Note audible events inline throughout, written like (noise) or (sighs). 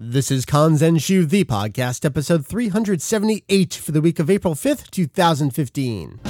This is Kanzenshuu, the podcast, episode 378 for the week of April 5th, 2015.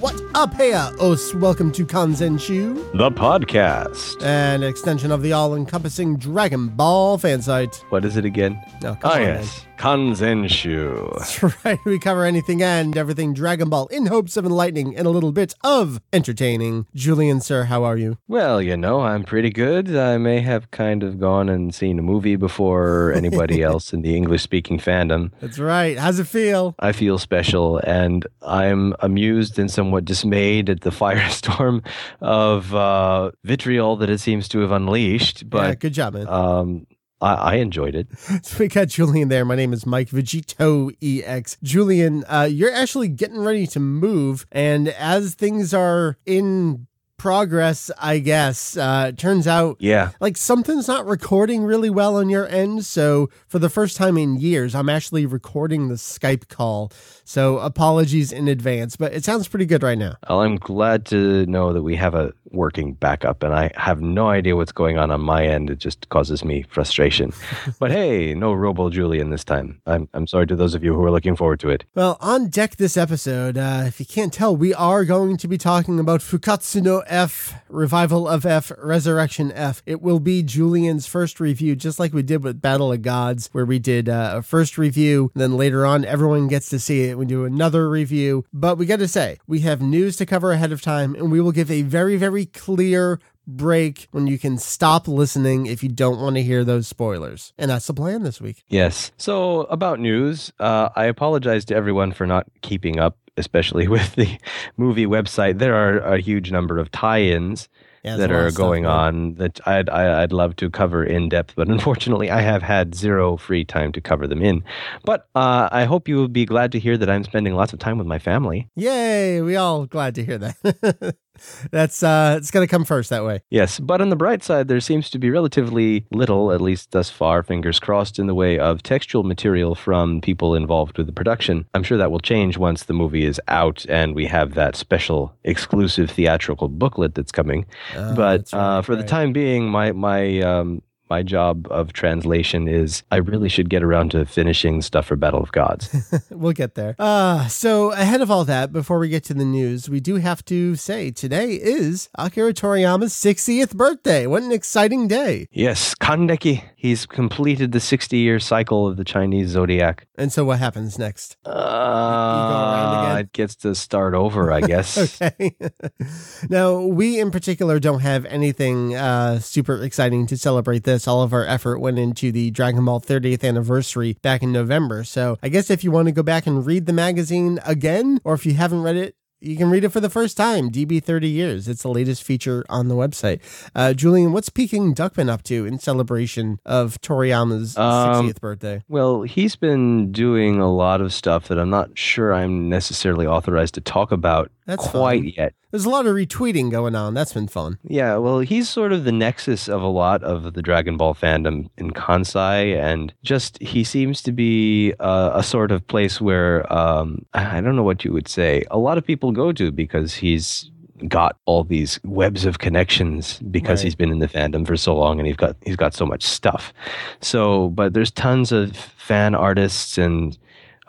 What up, hey, os? Welcome to Kanzenshuu, The podcast. an extension of the all-encompassing Dragon Ball fan site. What is it again? No, come Ah, on, yes. Kanzenshuu. That's right. We cover anything and everything Dragon Ball in hopes of enlightening and a little bit of entertaining. Julian, sir, how are you? Well, you know, I'm pretty good. I may have kind of gone and seen a movie before (laughs) anybody else in the English speaking fandom. That's right. How's it feel? I feel special and I'm amused and somewhat dismayed at the (laughs) firestorm of uh, vitriol that it seems to have unleashed. yeah, But good job, man. um, I, I enjoyed it. (laughs) So we got Julian there. My name is Mike Vegito EX. Julian, uh, you're actually getting ready to move, and as things are in progress, I guess, uh, turns out Yeah. like something's not recording really well on your end. So for the first time in years, I'm actually recording the Skype call. So apologies in advance, but it sounds pretty good right now. Well, I'm glad to know that we have a working backup, and I have no idea what's going on on my end. It just causes me frustration. (laughs) but hey, no Robo Julian this time. I'm, I'm sorry to those of you who are looking forward to it. Well, on deck this episode, uh, if you can't tell, we are going to be talking about Fukkatsu no F, Revival of F, Resurrection F. It will be Julian's first review, just like we did with Battle of Gods, where we did uh, a first review, then later on, everyone gets to see it. We do another review. But we got to say, we have news to cover ahead of time, and we will give a very, very clear break when you can stop listening if you don't want to hear those spoilers. And that's the plan this week. Yes. So, about news, uh, I apologize to everyone for not keeping up, especially (laughs) with the movie website. There are a huge number of tie ins. Yeah, that are stuff, going man. on that I'd I, I'd love to cover in depth, but (laughs) unfortunately I have had zero free time to cover them in. But uh, I hope you will be glad to hear that I'm spending lots of time with my family. Yay! We all glad to hear that. (laughs) That's uh it's gonna come first that way. Yes, but on the bright side, there seems to be relatively little, at least thus far, fingers crossed, in the way of textual material from people involved with the production. I'm sure that will change once the movie is out and we have that special exclusive theatrical booklet that's coming. Uh, but that's right, uh, for the time being, my my um, my job of translation is I really should get around to finishing stuff for Battle of Gods. (laughs) we'll get there. Uh so ahead of all that, before we get to the news, we do have to say today is Akira Toriyama's 60th birthday. What an exciting day. yes, Kanreki. He's completed the 60 year cycle of the Chinese zodiac. And so what happens next? Uh, it gets to start over, I guess. (laughs) Okay. (laughs) now, we in particular don't have anything uh, super exciting to celebrate this. All of our effort went into the Dragon Ball 30th anniversary back in November. So I guess if you want to go back and read the magazine again, or if you haven't read it, you can read it for the first time. DB 30 years. It's the latest feature on the website. Uh, Julian, what's Peking Duckman up to in celebration of Toriyama's Um, 60th birthday? Well, he's been doing a lot of stuff that I'm not sure I'm necessarily authorized to talk about That's quite fine. yet. There's a lot of retweeting going on. That's been fun. Yeah, well, he's sort of the nexus of a lot of the Dragon Ball fandom in Kansai, and just he seems to be uh, a sort of place where um, I I don't know what you would say. A lot of people go to because he's got all these webs of connections because Right. he's been in the fandom for so long and he's got he's got so much stuff. So, but there's tons of fan artists and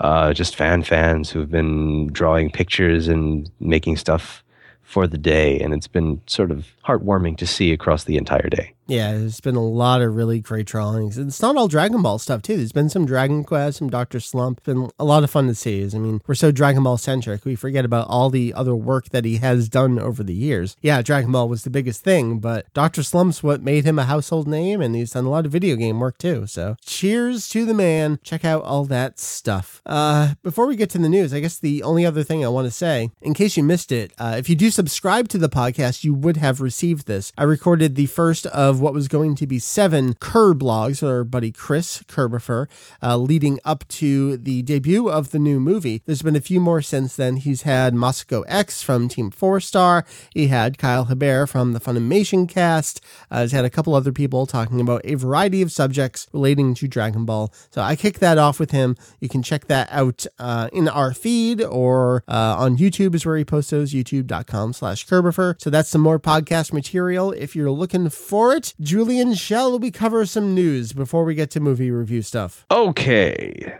uh, just fan fans who've been drawing pictures and making stuff for the day, and it's been sort of heartwarming to see across the entire day. Yeah, there's been a lot of really great drawings. It's not all Dragon Ball stuff too. There's been some Dragon Quest, some Doctor Slump, been a lot of fun to see. I mean, we're so Dragon Ball centric, we forget about all the other work that he has done over the years. Yeah, Dragon Ball was the biggest thing, but Doctor Slump's what made him a household name, and he's done a lot of video game work too. So, cheers to the man. Check out all that stuff. Uh, before we get to the news, I guess the only other thing I want to say, in case you missed it, uh, if you do subscribe to the podcast, you would have received this. I recorded the first of what was going to be seven Kerr blogs, or buddy Chris Kerbifer, uh, leading up to the debut of the new movie. There's been a few more since then. He's had Masako X from Team Four Star. He had Kyle Hebert from the Funimation cast. Uh, he's had a couple other people talking about a variety of subjects relating to Dragon Ball. So I kicked that off with him. You can check that out uh, in our feed or uh, on YouTube is where he posts those, youtube.com slash Kerbifer. So that's some more podcast material if you're looking for it. Julian, shall we cover some news before we get to movie review stuff? Okay.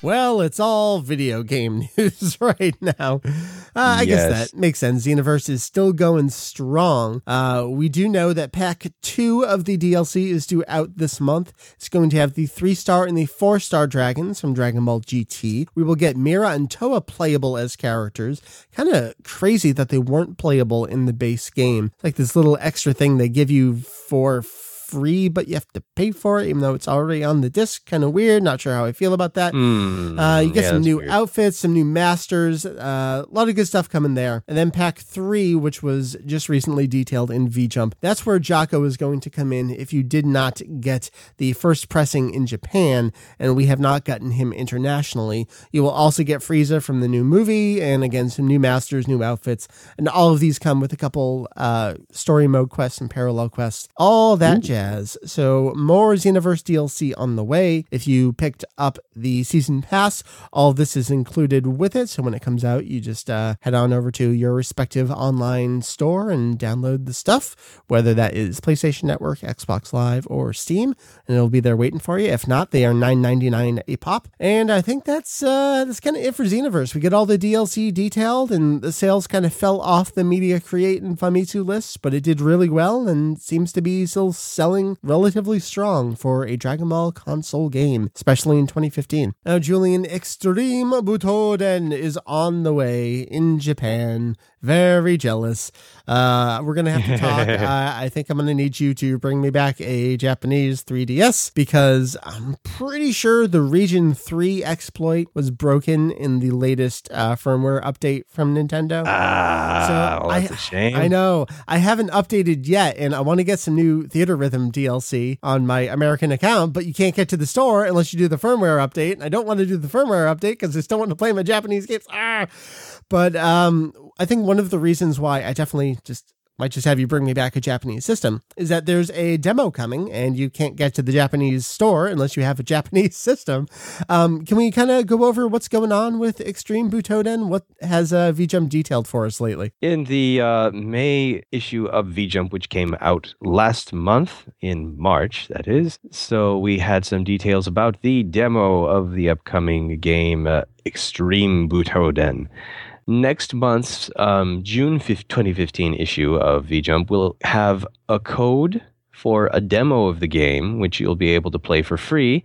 Well, it's all video game (laughs) news right now. Uh, I yes. guess that makes sense. Xenoverse is still going strong. Uh, we do know that pack two of the DLC is due out this month. It's going to have the three star and the four star dragons from Dragon Ball GT. We will get Mira and Towa playable as characters. Kind of crazy that they weren't playable in the base game. Like this little extra thing they give you for free, but you have to pay for it, even though it's already on the disc. Kind of weird. Not sure how I feel about that. Mm, uh, you get yeah, some new weird. outfits, some new masters, uh, a lot of good stuff coming there. And then pack three, which was just recently detailed in V Jump. That's where Jaco is going to come in if you did not get the first pressing in Japan, and we have not gotten him internationally. You will also get Frieza from the new movie, and again, some new masters, new outfits, and all of these come with a couple uh, story mode quests and parallel quests. All that Ooh. jazz So more Xenoverse DLC on the way. If you picked up the season pass, all this is included with it. So when it comes out, you just uh, head on over to your respective online store and download the stuff, whether that is PlayStation Network, Xbox Live, or Steam, and it'll be there waiting for you. If not, they are $9.99 a pop. And I think that's uh, that's kind of it for Xenoverse. We get all the DLC detailed, and the sales kind of fell off the Media Create and Famitsu lists, but it did really well and seems to be still selling selling relatively strong for a Dragon Ball console game, especially in 2015. Now, Julian, Extreme Butoden is on the way in Japan very jealous. Uh, we're gonna have to talk. (laughs) uh, I think I'm gonna need you to bring me back a Japanese 3DS because I'm pretty sure the Region 3 exploit was broken in the latest uh, firmware update from Nintendo. Ah, so well, that's I, a shame. I know. I haven't updated yet, and I want to get some new Theatrhythm DLC on my American account, but you can't get to the store unless you do the firmware update. And I don't want to do the firmware update because I still want to play my Japanese games. Ah, but um, I think one of the reasons why I definitely just might just have you bring me back a Japanese system is that there's a demo coming and you can't get to the Japanese store unless you have a (laughs) Japanese system. Um, can we kind of go over what's going on with Extreme Butoden? What has uh, VJump detailed for us lately? In the uh, May issue of VJump, which came out last month in March, that is, so we had some details about the demo of the upcoming game uh, Extreme Butoden. Next month's um, June 5th, 2015 issue of VJump will have a code for a demo of the game, which you'll be able to play for free.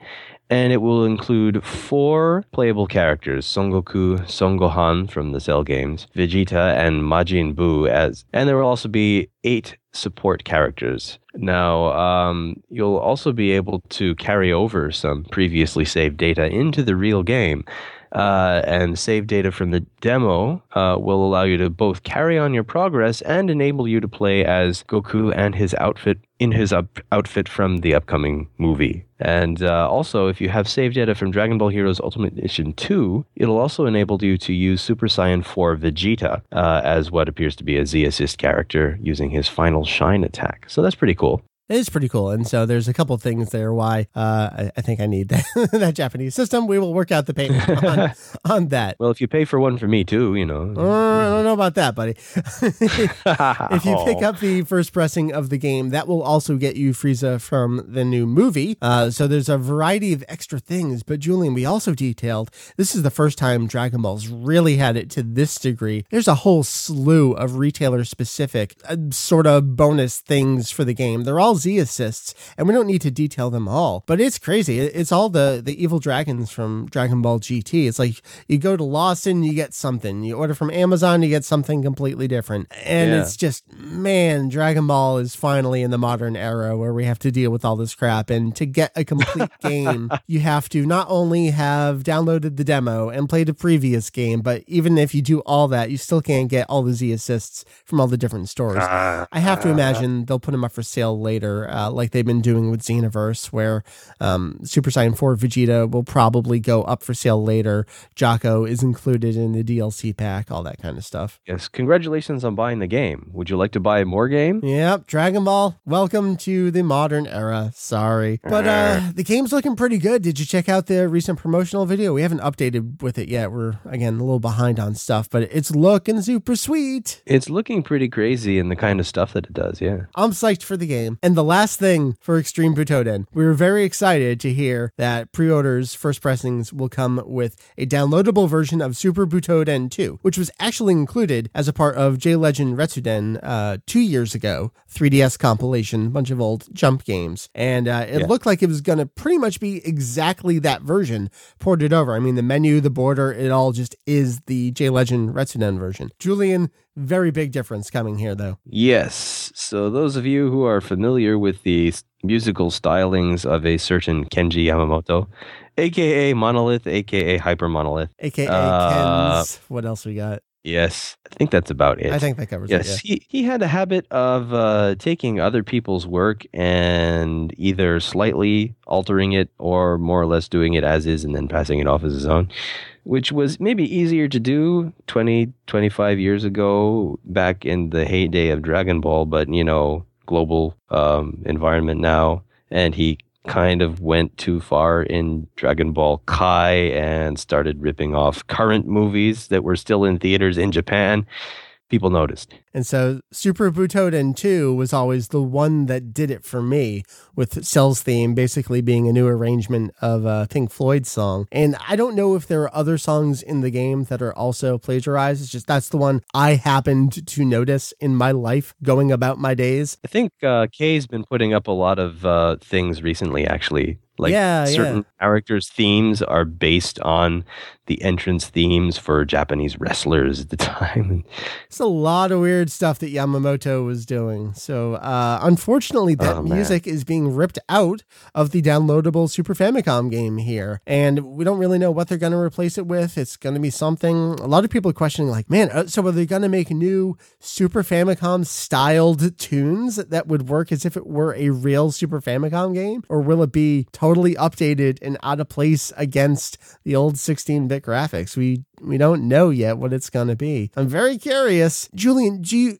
And it will include four playable characters Son Goku, Son Gohan from the Cell games, Vegeta, and Majin Buu as. And there will also be eight support characters. Now, um, you'll also be able to carry over some previously saved data into the real game uh, and save data from the demo uh, will allow you to both carry on your progress and enable you to play as Goku and his outfit in his up- outfit from the upcoming movie. And uh, also, if you have saved data from Dragon Ball Heroes Ultimate Edition 2, it'll also enable you to use Super Saiyan 4 Vegeta uh, as what appears to be a Z Assist character using his final shine attack. So that's pretty cool. It is pretty cool. And so there's a couple things there why uh, I, I, think I need (laughs) that, that Japanese system. We will work out the payment (laughs) on, on, that. Well, if you pay for one for me too, you know. Uh, I don't know about that, buddy. (laughs) if you pick up the first pressing of the game, that will also get you Frieza from the new movie. Uh, so there's a variety of extra things. But Julian, we also detailed this is the first time Dragon Ball's really had it to this degree. There's a whole slew of retailer specific uh, sort of bonus things for the game. They're all Z assists, and we don't need to detail them all, but it's crazy. It's all the, the evil dragons from Dragon Ball GT. It's like you go to Lawson, you get something. You order from Amazon, you get something completely different. And Yeah. it's just, man, Dragon Ball is finally in the modern era where we have to deal with all this crap. And to get a complete (laughs) game, you have to not only have downloaded the demo and played a previous game, but even if you do all that, you still can't get all the Z assists from all the different stores. Ah, I have to imagine they'll put them up for sale later, uh, like they've been doing with Xenoverse, where um, Super Saiyan 4 Vegeta will probably go up for sale later. Jaco is included in the DLC pack, all that kind of stuff. yes. Congratulations on buying the game. Would you like to buy more game? Yep, Dragon Ball, welcome to the modern era. Sorry. But uh, the game's looking pretty good. Did you check out the recent promotional video? We haven't updated with it yet. We're, again, a little behind on stuff, but it's looking super sweet. It's looking pretty crazy in the kind of stuff that it does. Yeah. I'm psyched for the game. And the last thing for Extreme Butoden, we were very excited to hear that pre-orders, first pressings will come with a downloadable version of Super Butoden 2, which was actually included as a part of J Legend Retsuden uh, two years ago, 3DS compilation, bunch of old jump games, and uh, it Yeah. looked like it was going to pretty much be exactly that version ported over. I mean, the menu, the border, it all just is the J Legend Retsuden version. Julian, very big difference coming here though. Yes. So those of you who are familiar with the musical stylings of a certain Kenji Yamamoto, aka Monolith, aka Hyper Monolith. aka Uh, Ken's. What else we got? Yes, I think that's about it. I think that covers Yes, it. he, he had a habit of uh, taking other people's work and either slightly altering it or more or less doing it as is and then passing it off as his own, which was maybe easier to do 20, 25 years ago back in the heyday of Dragon Ball, but you know, global um, environment now. And he kind of went too far in Dragon Ball Kai and started ripping off current movies that were still in theaters in Japan. People noticed. And so Super Butoden 2 was always the one that did it for me, with Cell's theme basically being a new arrangement of a Pink Floyd song. And I don't know if there are other songs in the game that are also plagiarized. It's just that's the one I happened to notice in my life going about my days. I think uh, Kay's been putting up a lot of uh, things recently, actually. Like Yeah, certain characters' themes are based on the entrance themes for Japanese wrestlers at the (laughs) time. It's a lot of weird stuff that Yamamoto was doing. So, uh, unfortunately, that Oh, music is being ripped out of the downloadable Super Famicom game here. And we don't really know what they're going to replace it with. It's going to be something. A lot of people are questioning, like, man, uh, so are they going to make new Super Famicom styled tunes that would work as if it were a real Super Famicom game? Or will it be totally updated and out of place against the old 16 bit graphics? We we don't know yet what it's going to be. I'm very curious. Julian, do you,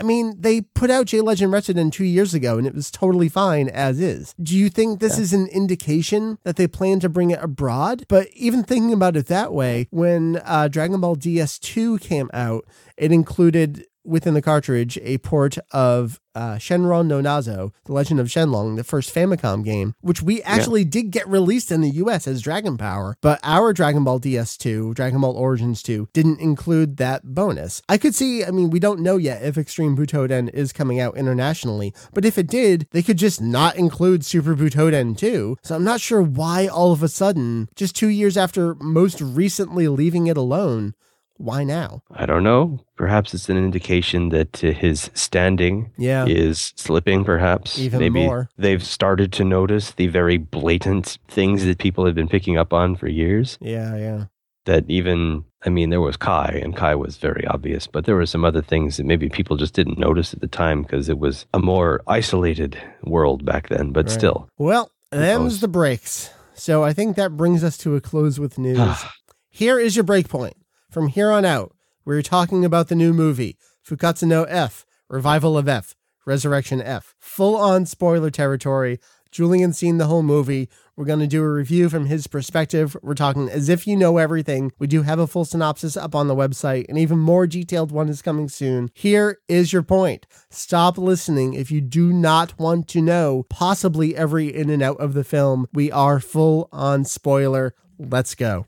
I mean, they put out J Legend Retsuden two years ago and it was totally fine as is. Do you think this is an indication that they plan to bring it abroad? But even thinking about it that way, when uh, Dragon Ball DS2 came out, it included within the cartridge a port of uh, Shenron no Nazo, The Legend of Shenlong, the first Famicom game, which we actually did get released in the US as Dragon Power, but our Dragon Ball DS2, Dragon Ball Origins 2, didn't include that bonus. I could see, I mean, we don't know yet if Extreme Butoden is coming out internationally, but if it did, they could just not include Super Butoden 2. So I'm not sure why all of a sudden, just two years after most recently leaving it alone, why now? I don't know. Perhaps it's an indication that uh, his standing Yeah. is slipping, perhaps. Even Maybe more. they've started to notice the very blatant things that people have been picking up on for years. Yeah, yeah. That even, I mean, there was Kai, and Kai was very obvious, but there were some other things that maybe people just didn't notice at the time because it was a more isolated world back then, but Right. still. Well, them's the breaks. So I think that brings us to a close with news. (sighs) Here is your break point. From here on out, we're talking about the new movie, Fukkatsu no F, Revival of F, Resurrection F. Full on spoiler territory. Julian's seen the whole movie. We're going to do a review from his perspective. We're talking as if you know everything. We do have a full synopsis up on the website. An even more detailed one is coming soon. Here is your point. Stop listening if you do not want to know possibly every in and out of the film. We are full on spoiler. Let's go.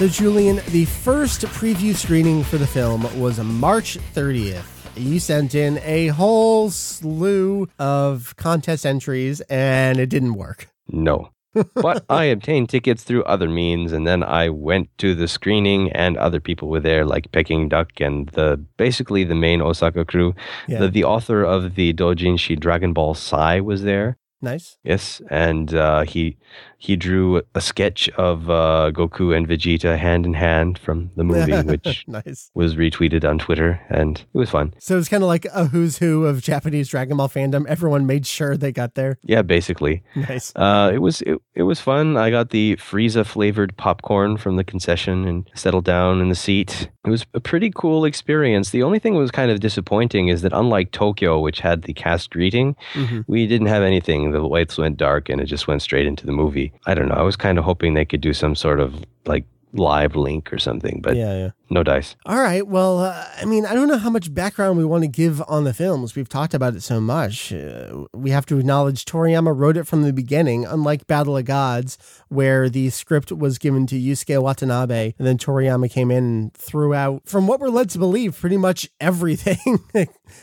So, Julian, the first preview screening for the film was March 30th. You sent in a whole slew of contest entries and it didn't work. No. but (laughs) I obtained tickets through other means, and then I went to the screening, and other people were there, like Peking Duck and the basically the main Osaka crew. Yeah. The, the author of the Dojinshi Dragon Ball Sai was there. Nice. Yes, and uh, he he drew a sketch of uh, Goku and Vegeta hand in hand from the (laughs) movie, which nice. was retweeted on Twitter, and it was fun. So it's kind of like a who's who of Japanese Dragon Ball fandom. Everyone made sure they got there. Yeah, basically. Nice. Uh, it was it, it was fun. I got the Frieza flavored popcorn from the concession and settled down in the seat. It was a pretty cool experience. The only thing that was kind of disappointing is that unlike Tokyo, which had the cast greeting, Mhm. we didn't have anything. The lights went dark and it just went straight into the movie. I don't know. I was kind of hoping they could do some sort of like live link or something, but yeah, yeah. No dice. All right. Well, uh, I mean, I don't know how much background we want to give on the films. We've talked about it so much. Uh, we have to acknowledge Toriyama wrote it from the beginning, unlike Battle of Gods, where the script was given to Yusuke Watanabe, and then Toriyama came in and threw out, from what we're led to believe, pretty much (laughs) everything,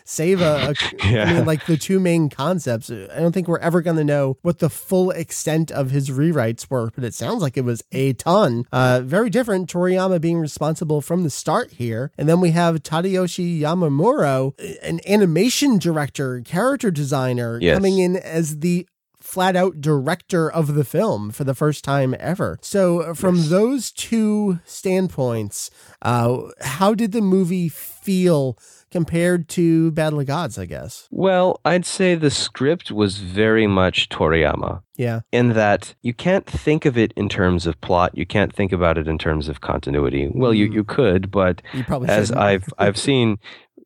save a, a (laughs) I Yeah. mean, like the two main concepts. I don't think we're ever going to know what the full extent of his rewrites were, but it sounds like it was a ton. Uh, very different. Toriyama being responsible from the start here. And then we have Tadayoshi Yamamuro, an animation director, character designer, Yes. coming in as the flat out director of the film for the first time ever. So, uh, from Yes. those two standpoints, uh, how did the movie feel compared to Battle of Gods, I guess? Well, I'd say the script was very much Toriyama. Yeah. in that you can't think of it in terms of plot. You can't think about it in terms of continuity. Well, you, Mm. you could, but You probably as shouldn't. I've I've seen,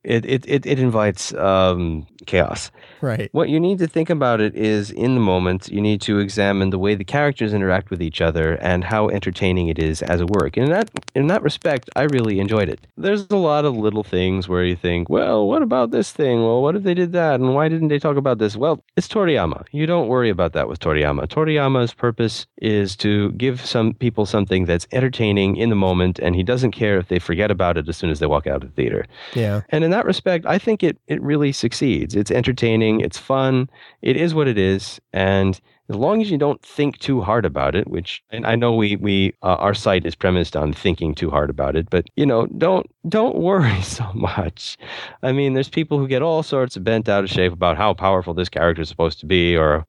it it it, it invites um, chaos. right. What you need to think about it is in the moment. You need to examine the way the characters interact with each other and how entertaining it is as a work. And in that in that respect, I really enjoyed it. There's a lot of little things where you think, well, what about this thing? Well, what if they did that? And why didn't they talk about this? Well, it's Toriyama. You don't worry about that with Toriyama. Toriyama's purpose is to give some people something that's entertaining in the moment, and he doesn't care if they forget about it as soon as they walk out of the theater. Yeah. And in that respect, I think it it really succeeds. It's entertaining, it's fun, it is what it is, and as long as you don't think too hard about it, which and I know we we uh, our site is premised on thinking too hard about it, but you know, don't don't (laughs) worry (laughs) so much. I mean, there's people who get all sorts of bent out of shape about how powerful this character is supposed to be, or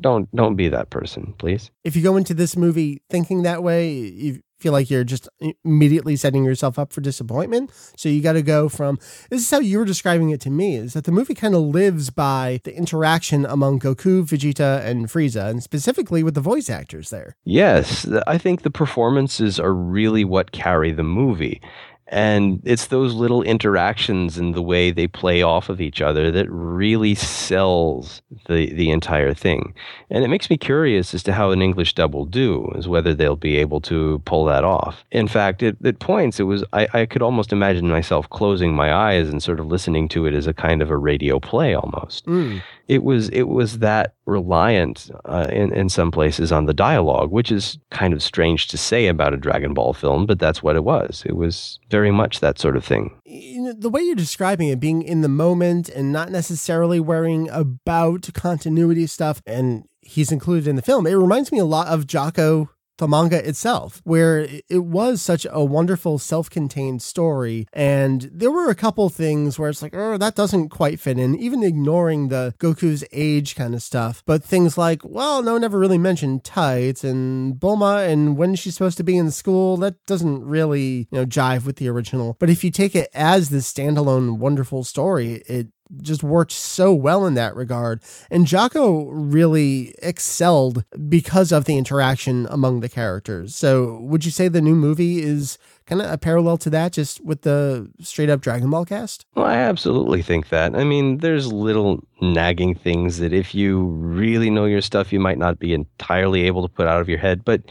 don't don't be that person, please. If you go into this movie thinking that way, you feel like you're just immediately setting yourself up for disappointment. So you got to go from this is how you were describing it to me is that the movie kind of lives by the interaction among Goku, Vegeta, and Frieza, and specifically with the voice actors there. Yes, I think the performances are really what carry the movie. And it's those little interactions and the way they play off of each other that really sells the, the entire thing. And it makes me curious as to how an English dub will do, is whether they'll be able to pull that off. In fact, at, at points, it was I, I could almost imagine myself closing my eyes and sort of listening to it as a kind of a radio play almost Mm. It was it was that reliant uh, in in some places on the dialogue, which is kind of strange to say about a Dragon Ball film, but that's what it was. It was very much that sort of thing. The way you're describing it, being in the moment and not necessarily worrying about continuity stuff, and he's included in the film, it reminds me a lot of Jaco the manga itself, where it was such a wonderful self-contained story. And there were a couple things where it's like, oh, that doesn't quite fit in, even ignoring the Goku's age kind of stuff. But things like, well, no one ever really mentioned tights and Bulma and when she's supposed to be in school, that doesn't really, you know, jive with the original. But if you take it as this standalone wonderful story, it just worked so well in that regard. And Jaco really excelled because of the interaction among the characters. So, would you say the new movie is kind of a parallel to that, just with the straight up Dragon Ball cast? Well, I absolutely think that. I mean, there's little nagging things that if you really know your stuff, you might not be entirely able to put out of your head, but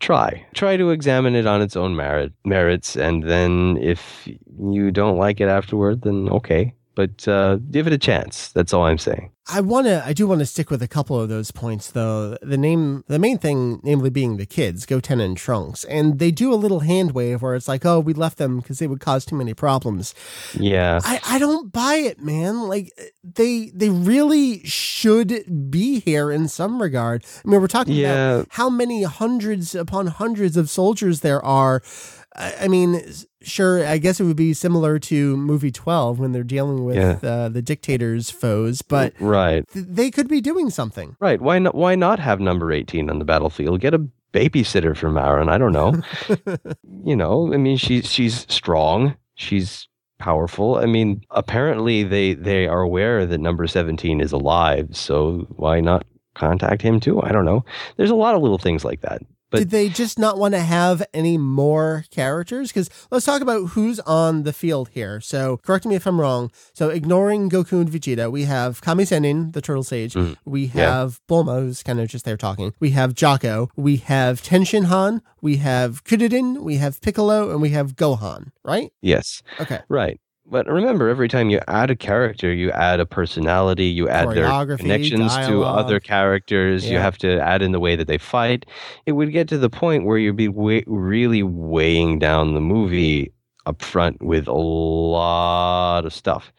try. Try to examine it on its own merit merits, and then if you don't like it afterward, then okay. But uh, give it a chance. That's all I'm saying. I want to. I do want to stick with a couple of those points, though. The name, the main thing, namely being the kids, Goten and Trunks, and they do a little hand wave where it's like, "Oh, we left them because they would cause too many problems." Yeah, I, I don't buy it, man. Like they they really should be here in some regard. I mean, we're talking Yeah. about how many hundreds upon hundreds of soldiers there are. I, I mean, sure, I guess it would be similar to movie twelve when they're dealing with Yeah. uh, the dictator's foes, but right, th- they could be doing something. right. Why not? Why not have number eighteen on the battlefield? Get a babysitter for Marron. I don't know. (laughs) you know, I mean, she's she's strong. She's powerful. I mean, apparently they they are aware that number seventeen is alive. So why not contact him too? I don't know. There's a lot of little things like that. But- Did they just not want to have any more characters? Because let's talk about who's on the field here. So correct me if I'm wrong. So ignoring Goku and Vegeta, we have Kami Sennin, the Turtle Sage. Mhm. We Yeah. have Bulma, who's kind of just there talking. We have Jaco. We have Tenshin Han. We have Kuririn. We have Piccolo, and we have Gohan. Right? Yes. Okay. Right. But remember, every time you add a character, you add a personality, you add their connections to other characters, you have to add in the way that they fight. It would get to the point where you'd be really weighing down the movie up front with a lot of stuff.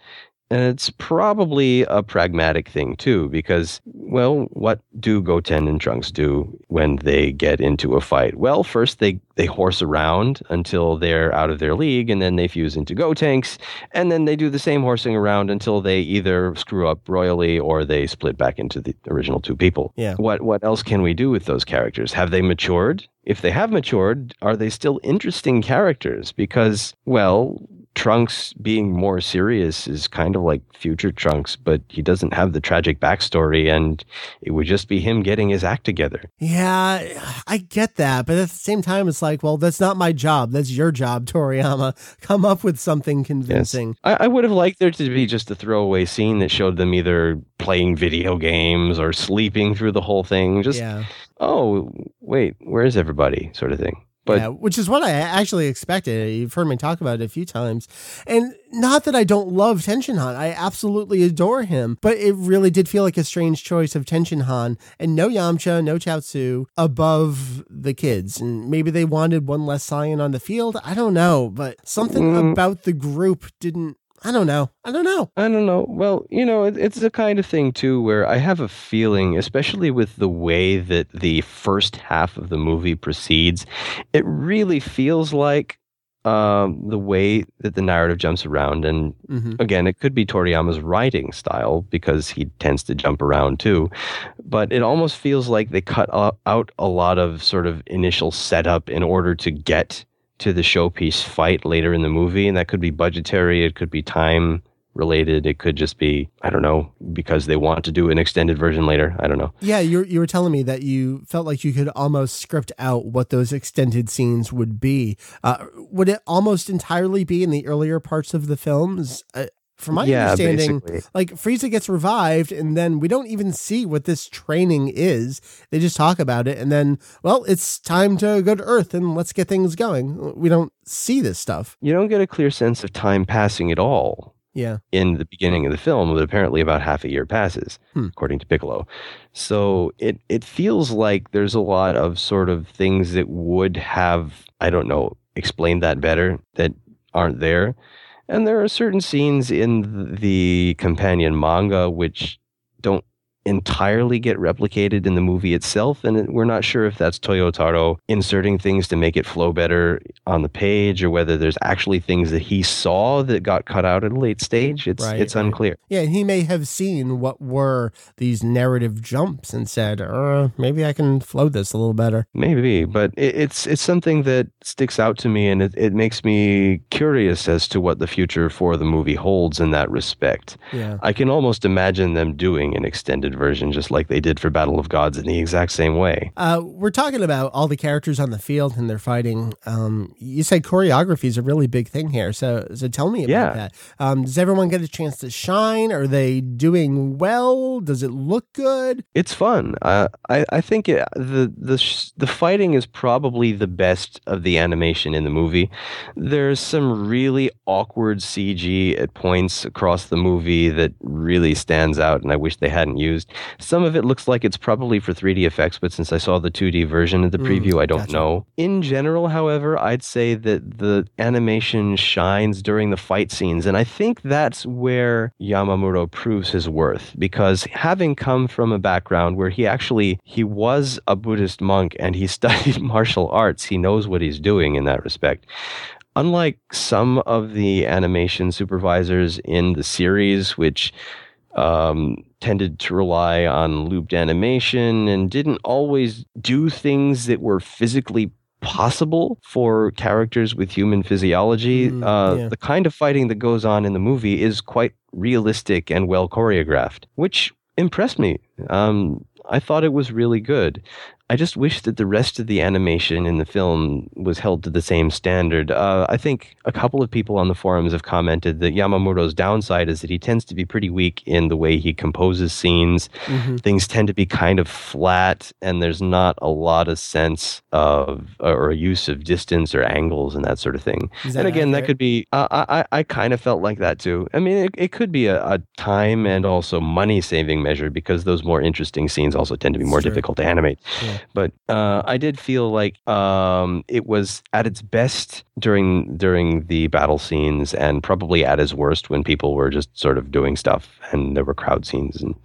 And it's probably a pragmatic thing too, because, well, what do Goten and Trunks do when they get into a fight? Well, first they, they horse around until they're out of their league, and then they fuse into Gotenks, and then they do the same horsing around until they either screw up royally or they split back into the original two people. Yeah. What what else can we do with those characters? Have they matured? If they have matured, are they still interesting characters? Because, well, Trunks being more serious is kind of like future Trunks, but he doesn't have the tragic backstory, and it would just be him getting his act together. Yeah, I get that, but at the same time, it's like, well, that's not my job. That's your job, (laughs) Toriyama. Come up with something convincing. I, I would have liked there to be just a throwaway scene that showed them either playing video games or sleeping through the whole thing. Just, yeah. oh, wait, where's everybody? sort of thing. But yeah, which is what I actually expected. You've heard me talk about it a few times. And not that I don't love Tenshin Han. I absolutely adore him. But it really did feel like a strange choice of Tenshin Han and no Yamcha, no Chaozu above the kids. And maybe they wanted one less Saiyan on the field. I don't know. But something Mm. about the group didn't. I don't know. I don't know. I don't know. Well, you know, it, it's the kind of thing too where I have a feeling, especially with the way that the first half of the movie proceeds, it really feels like um, the way that the narrative jumps around. And hmm again, it could be Toriyama's writing style because he tends to jump around too. But it almost feels like they cut out a lot of sort of initial setup in order to get to the showpiece fight later in the movie. And that could be budgetary, it could be time related, it could just be, I don't know, because they want to do an extended version later. I don't know. Yeah, you you were telling me that you felt like you could almost script out what those extended scenes would be. Uh, would it almost entirely be in the earlier parts of the films? Uh, from my yeah, understanding, basically. like Frieza gets revived, and then we don't even see what this training is. They just talk about it, and then, well, it's time to go to Earth and let's get things going. We don't see this stuff. You don't get a clear sense of time passing at all. Yeah, in the beginning of the film, but apparently about half a year passes, Hmm. according to Piccolo. So it it feels like there's a lot of sort of things that would have I don't know explained that better that aren't there, and there are certain scenes in the companion manga which don't entirely get replicated in the movie itself and it- we're not sure if that's Toyotaro inserting things to make it flow better on the page or whether there's actually things that he saw that got cut out at a late stage it's Right, it's right. unclear yeah. He may have seen what were these narrative jumps and said, uh, maybe I can flow this a little better. maybe but it, it's it's something that sticks out to me and it, it makes me curious as to what the future for the movie holds in that respect Yeah. I can almost imagine them doing an extended version, just like they did for Battle of Gods in the exact same way. Uh, we're talking about all the characters on the field and they're fighting. Um, you said choreography is a really big thing here, so so tell me about Yeah. that. Um, does everyone get a chance to shine? Are they doing well? Does it look good? It's fun. Uh, I I think it, the the sh- the fighting is probably the best of the animation in the movie. There's some really awkward CG at points across the movie that really stands out, and I wish they hadn't used. Some of it looks like it's probably for 3D effects, but since I saw the 2D version of the Mm, preview, I don't gotcha. know. In general, however, I'd say that the animation shines during the fight scenes, and I think that's where Yamamuro proves his worth because having come from a background where he actually he was a Buddhist monk and he (laughs) studied martial arts, he knows what he's doing in that respect. Unlike some of the animation supervisors in the series, which um, tended to rely on looped animation and didn't always do things that were physically possible for characters with human physiology. Mm, uh, yeah. The kind of fighting that goes on in the movie is quite realistic and well choreographed, which impressed me. Um, I thought it was really good. I just wish that the rest of the animation in the film was held to the same standard. Uh, I think a couple of people on the forums have commented that Yamamuro's downside is that he tends to be pretty weak in the way he composes scenes. Mhm. Things tend to be kind of flat, and there's not a lot of sense of or use of distance or angles and that sort of thing. And again, that could be. Uh, I I, kind of felt like that too. I mean, it, it could be a, a time and also money saving measure because those more interesting scenes also tend to be more difficult to animate. Yeah. But uh, I did feel like um, it was at its best during during the battle scenes, and probably at its worst when people were just sort of doing stuff and there were crowd scenes and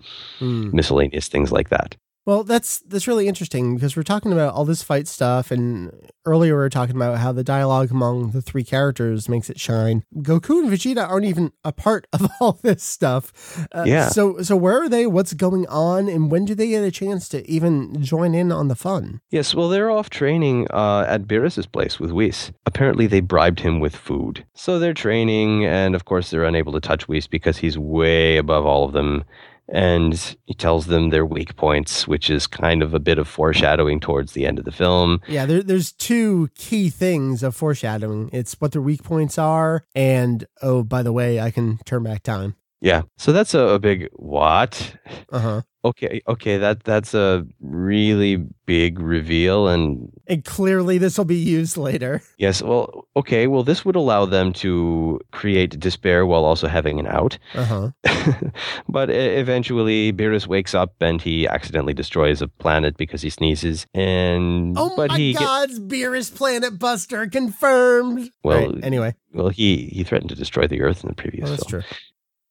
Mm. miscellaneous things like that. Well, that's that's really interesting because we're talking about all this fight stuff, and earlier we were talking about how the dialogue among the three characters makes it shine. Goku and Vegeta aren't even a part of (laughs) all this stuff. Uh, Yeah. So so where are they? What's going on? And when do they get a chance to even join in on the fun? Yes, well, they're off training uh, at Beerus's place with Whis. Apparently, they bribed him with food. So they're training, and of course, they're unable to touch Whis because he's way above all of them. And he tells them their weak points, which is kind of a bit of foreshadowing towards the end of the film. Yeah, there, there's two key things of foreshadowing. It's what their weak points are, and oh, by the way, I can turn back time. Yeah, so that's a, a big what? Uh huh. Okay, okay, that that's a really big reveal, and And clearly, this will be used later. yes, well, okay, well, this would allow them to create despair while also having an out. Uh huh. (laughs) but eventually, Beerus wakes up and he accidentally destroys a planet because he sneezes. And Oh but my he get- God's Beerus Planet Buster confirmed. Well, Right, anyway, well, he he threatened to destroy the Earth in the previous well, that's film. true.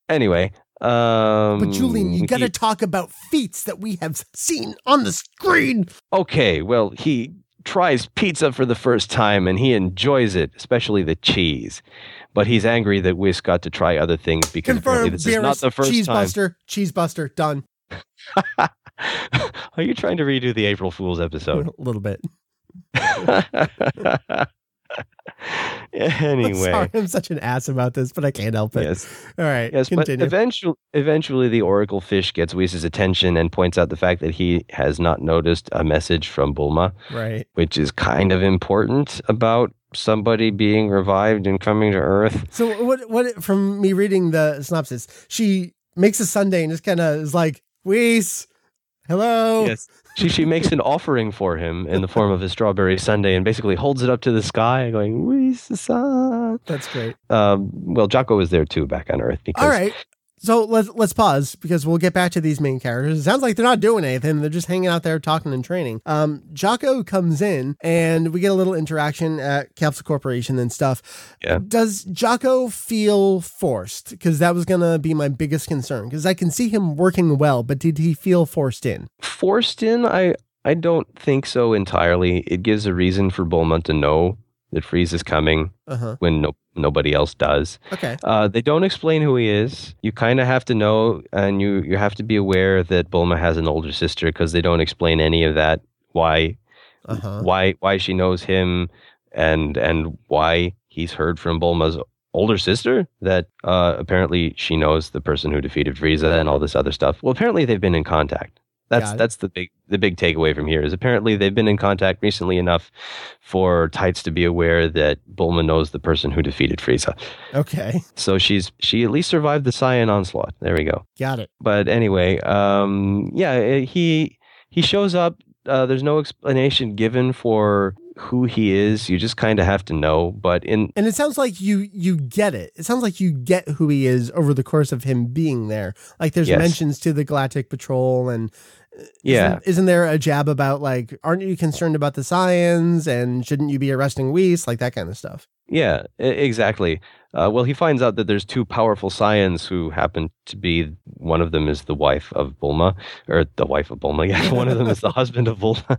Anyway, um, But Julian, you got to talk about feats that we have seen on the screen. okay. Well, he tries pizza for the first time and he enjoys it, especially the cheese. But he's angry that Whis got to try other things because Confirmed. this is not the first Cheese time. Buster. Cheese Buster. Done. (laughs) Are you trying to redo the April Fool's episode? (laughs) A little bit. (laughs) (laughs) I'm anyway, sorry, I'm such an ass about this, but I can't help it. yes, All right. yes, but eventually, eventually, the Oracle fish gets Whis's attention and points out the fact that he has not noticed a message from Bulma, right. which is kind of important about somebody being revived and coming to Earth. So what? What? From me reading the synopsis, she makes a sundae and just kind of is like, "Whis, hello." Yes. She, she makes an offering for him in the form of a strawberry sundae and basically holds it up to the sky, going, Whis-san. That's great. Um, well, Jaco is there too back on Earth because All right. So let's let's pause because we'll get back to these main characters. It sounds like they're not doing anything; they're just hanging out there talking and training. Um, Jaco comes in, and we get a little interaction at Capsule Corporation and stuff. Yeah. Does Jaco feel forced? Because that was gonna be my biggest concern. Because I can see him working well, but did he feel forced in? forced in i i don't think so entirely it gives a reason for bulma to know that frieza is coming Uh huh. when no, nobody else does Okay. uh, they don't explain who he is you kind of have to know and you you have to be aware that bulma has an older sister because they don't explain any of that why Uh huh. why why she knows him and and why he's heard from bulma's older sister that uh, apparently she knows the person who defeated Frieza and all this other stuff. Well, apparently they've been in contact. That's that's the big the big takeaway from here is apparently they've been in contact recently enough for Tights to be aware that Bulma knows the person who defeated Frieza. Okay. So she's she at least survived the Saiyan onslaught. There we go. Got it. But anyway, um, yeah, eh, he he shows up. Uh, there's no explanation given for who he is. You just kind of have to know. But in and it sounds like you you get it. It sounds like you get who he is over the course of him being there. Like there's Yes. mentions to the Galactic Patrol and. uh, Yeah. Isn't, isn't there a jab about like, aren't you concerned about the science and shouldn't you be arresting Whis? Like that kind of stuff. Yeah, exactly. Uh, well, he finds out that there's two powerful Saiyans who happen to be one of them is the wife of Bulma, or the wife of Bulma. (laughs) Yeah, one of them is the (laughs) husband of Bulma,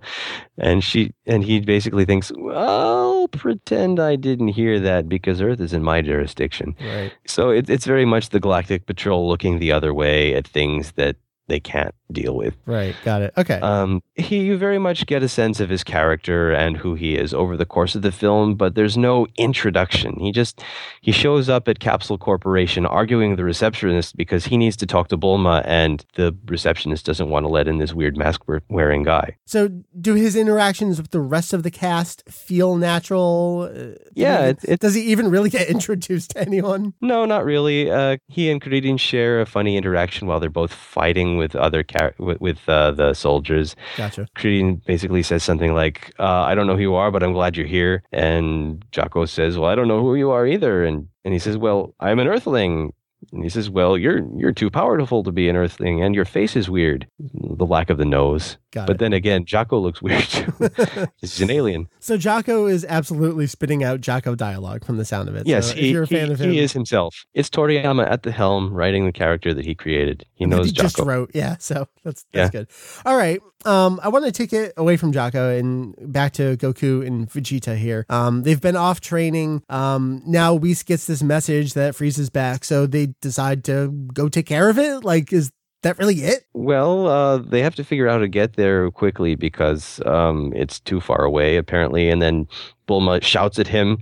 and she and he basically thinks, "Well, pretend I didn't hear that because Earth is in my jurisdiction." Right. So it, it's very much the Galactic Patrol looking the other way at things that they can't deal with. Right. Got it. Okay. Um, he you very much get a sense of his character and who he is over the course of the film, but there's no introduction. He just he shows up at Capsule Corporation arguing with the receptionist because he needs to talk to Bulma, and the receptionist doesn't want to let in this weird mask wearing guy. So, do his interactions with the rest of the cast feel natural? Uh, Yeah, it- it- does he even really get (laughs) introduced to anyone? No, not really. Uh, he and Kuririn share a funny interaction while they're both fighting with other char- with, with uh, the soldiers. Gotcha. Kuririn basically says something like, uh, "I don't know who you are, but I'm glad you're here." And Jaco says, "Well, I don't know who you are either." And and he says, "Well, I'm an Earthling." And he says, "Well, you're you're too powerful to be an Earthling, and your face is weird. The lack of the nose." Got But it. then again, Jaco looks weird too. (laughs) (laughs) He's an alien. So Jaco is absolutely spitting out Jaco dialogue from the sound of it. Yes, so if he, you're a fan he, of him, he is himself. It's Toriyama at the helm, writing the character that he created. He knows he just wrote. Yeah, so that's that's good. All right. Um, I want to take it away from Jaco and back to Goku and Vegeta here. Um, they've been off training. Um, now Whis gets this message that Frieza's back, so they decide to go take care of it. Like, is that really it? Well, uh, they have to figure out how to get there quickly because um, it's too far away, apparently. And then Bulma shouts at him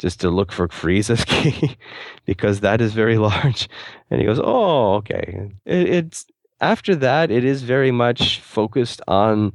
just to look for Frieza's (laughs) ki because that is very large. And he goes, "Oh, okay." It, it's after that, it is very much focused on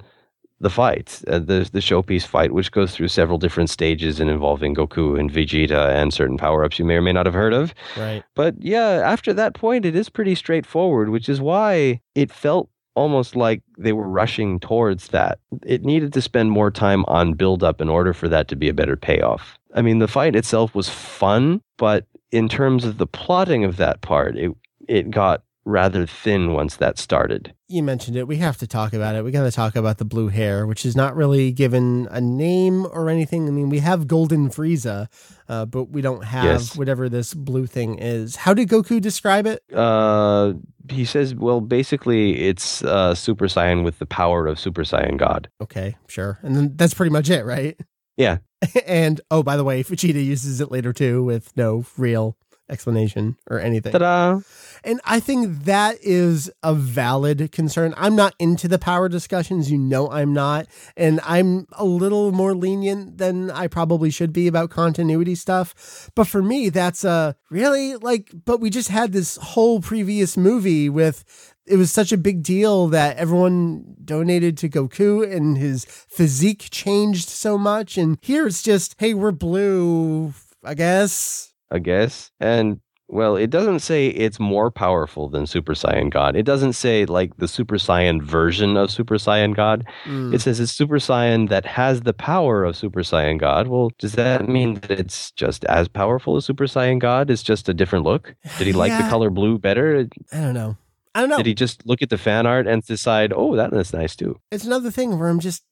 the fight, uh, the the showpiece fight, which goes through several different stages and involving Goku and Vegeta and certain power ups you may or may not have heard of. Right. But yeah, after that point, it is pretty straightforward, which is why it felt almost like they were rushing towards that. It needed to spend more time on build up in order for that to be a better payoff. I mean, the fight itself was fun, but in terms of the plotting of that part, it it got rather thin once that started. You mentioned it. We have to talk about it. We got to talk about the blue hair, which is not really given a name or anything. I mean, we have Golden Frieza, uh, but we don't have Yes. whatever this blue thing is. How did Goku describe it? Uh, he says, well, basically, it's uh, Super Saiyan with the power of Super Saiyan God. Okay, sure. And then that's pretty much it, right? Yeah. (laughs) and oh, by the way, Vegeta uses it later too with no real explanation or anything. Ta-da! And I think that is a valid concern. I'm not into the power discussions. You know, I'm not. And I'm a little more lenient than I probably should be about continuity stuff. But for me, that's a really like, but we just had this whole previous movie with. It was such a big deal that everyone donated to Goku and his physique changed so much. And here it's just, hey, we're blue, I guess. I guess. And well, it doesn't say it's more powerful than Super Saiyan God. It doesn't say like the Super Saiyan version of Super Saiyan God. Mm. It says it's Super Saiyan that has the power of Super Saiyan God. Well, does that mean that it's just as powerful as Super Saiyan God? It's just a different look? Did he like the color blue better? I don't know. I don't know. Did he just look at the fan art and decide, oh, that is nice too? it's another thing where I'm just,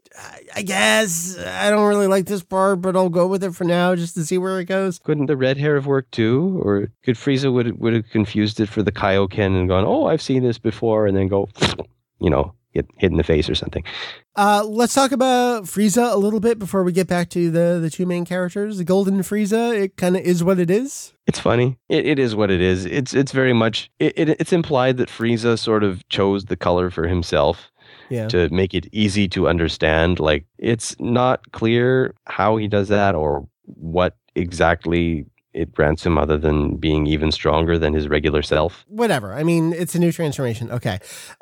I- guess I don't really like this part, but I'll go with it for now just to see where it goes. Couldn't the red hair have worked too? Or could Frieza would would have confused it for the Kaioken and gone, oh, I've seen this before, and then go, (sniffs) you know, get hit in the face or something. Uh, let's talk about Frieza a little bit before we get back to the the two main characters. The Golden Frieza, it kind of is what it is. It's funny. It, it is what it is. It's it's very much. It, it, it's implied that Frieza sort of chose the color for himself Yeah. to make it easy to understand. Like it's not clear how he does that or what exactly it grants him other than being even stronger than his regular self? Whatever. I mean, it's a new transformation. Okay.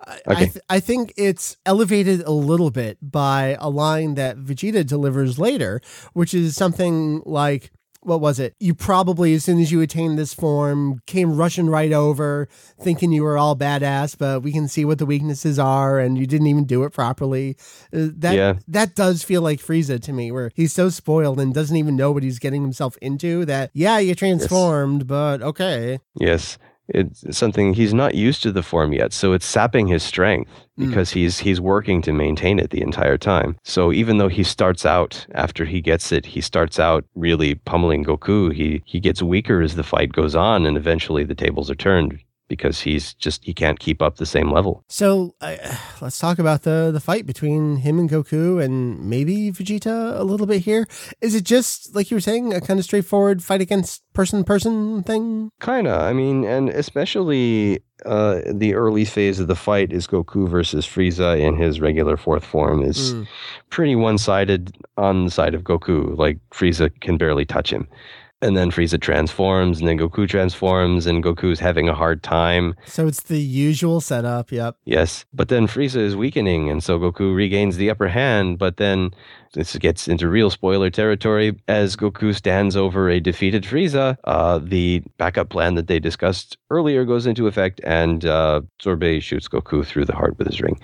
I- I, th- I think it's elevated a little bit by a line that Vegeta delivers later, which is something like, what was it? You probably, as soon as you attained this form, came rushing right over, thinking you were all badass, but we can see what the weaknesses are, and you didn't even do it properly. Uh, that Yeah. that does feel like Frieza to me, where he's so spoiled and doesn't even know what he's getting himself into. That yeah, you transformed, but okay. Yes. It's something he's not used to the form yet, so it's sapping his strength Mm. because he's he's working to maintain it the entire time. So even though he starts out after he gets it, he starts out really pummeling Goku. He he gets weaker as the fight goes on, and eventually the tables are turned because he's just he can't keep up the same level. So uh, let's talk about the the fight between him and Goku, and maybe Vegeta a little bit here. Is it just like you were saying, a kind of straightforward fight against person person thing? Kinda. I mean, and especially uh, the early phase of the fight is Goku versus Frieza in his regular fourth form is Mm. pretty one-sided on the side of Goku. Like Frieza can barely touch him. And then Frieza transforms, and then Goku transforms, and Goku's having a hard time. So it's the usual setup. Yep. Yes, but then Frieza is weakening, and so Goku regains the upper hand. But then this gets into real spoiler territory as Goku stands over a defeated Frieza. Uh, the backup plan that they discussed earlier goes into effect, and uh, Sorbet shoots Goku through the heart with his ring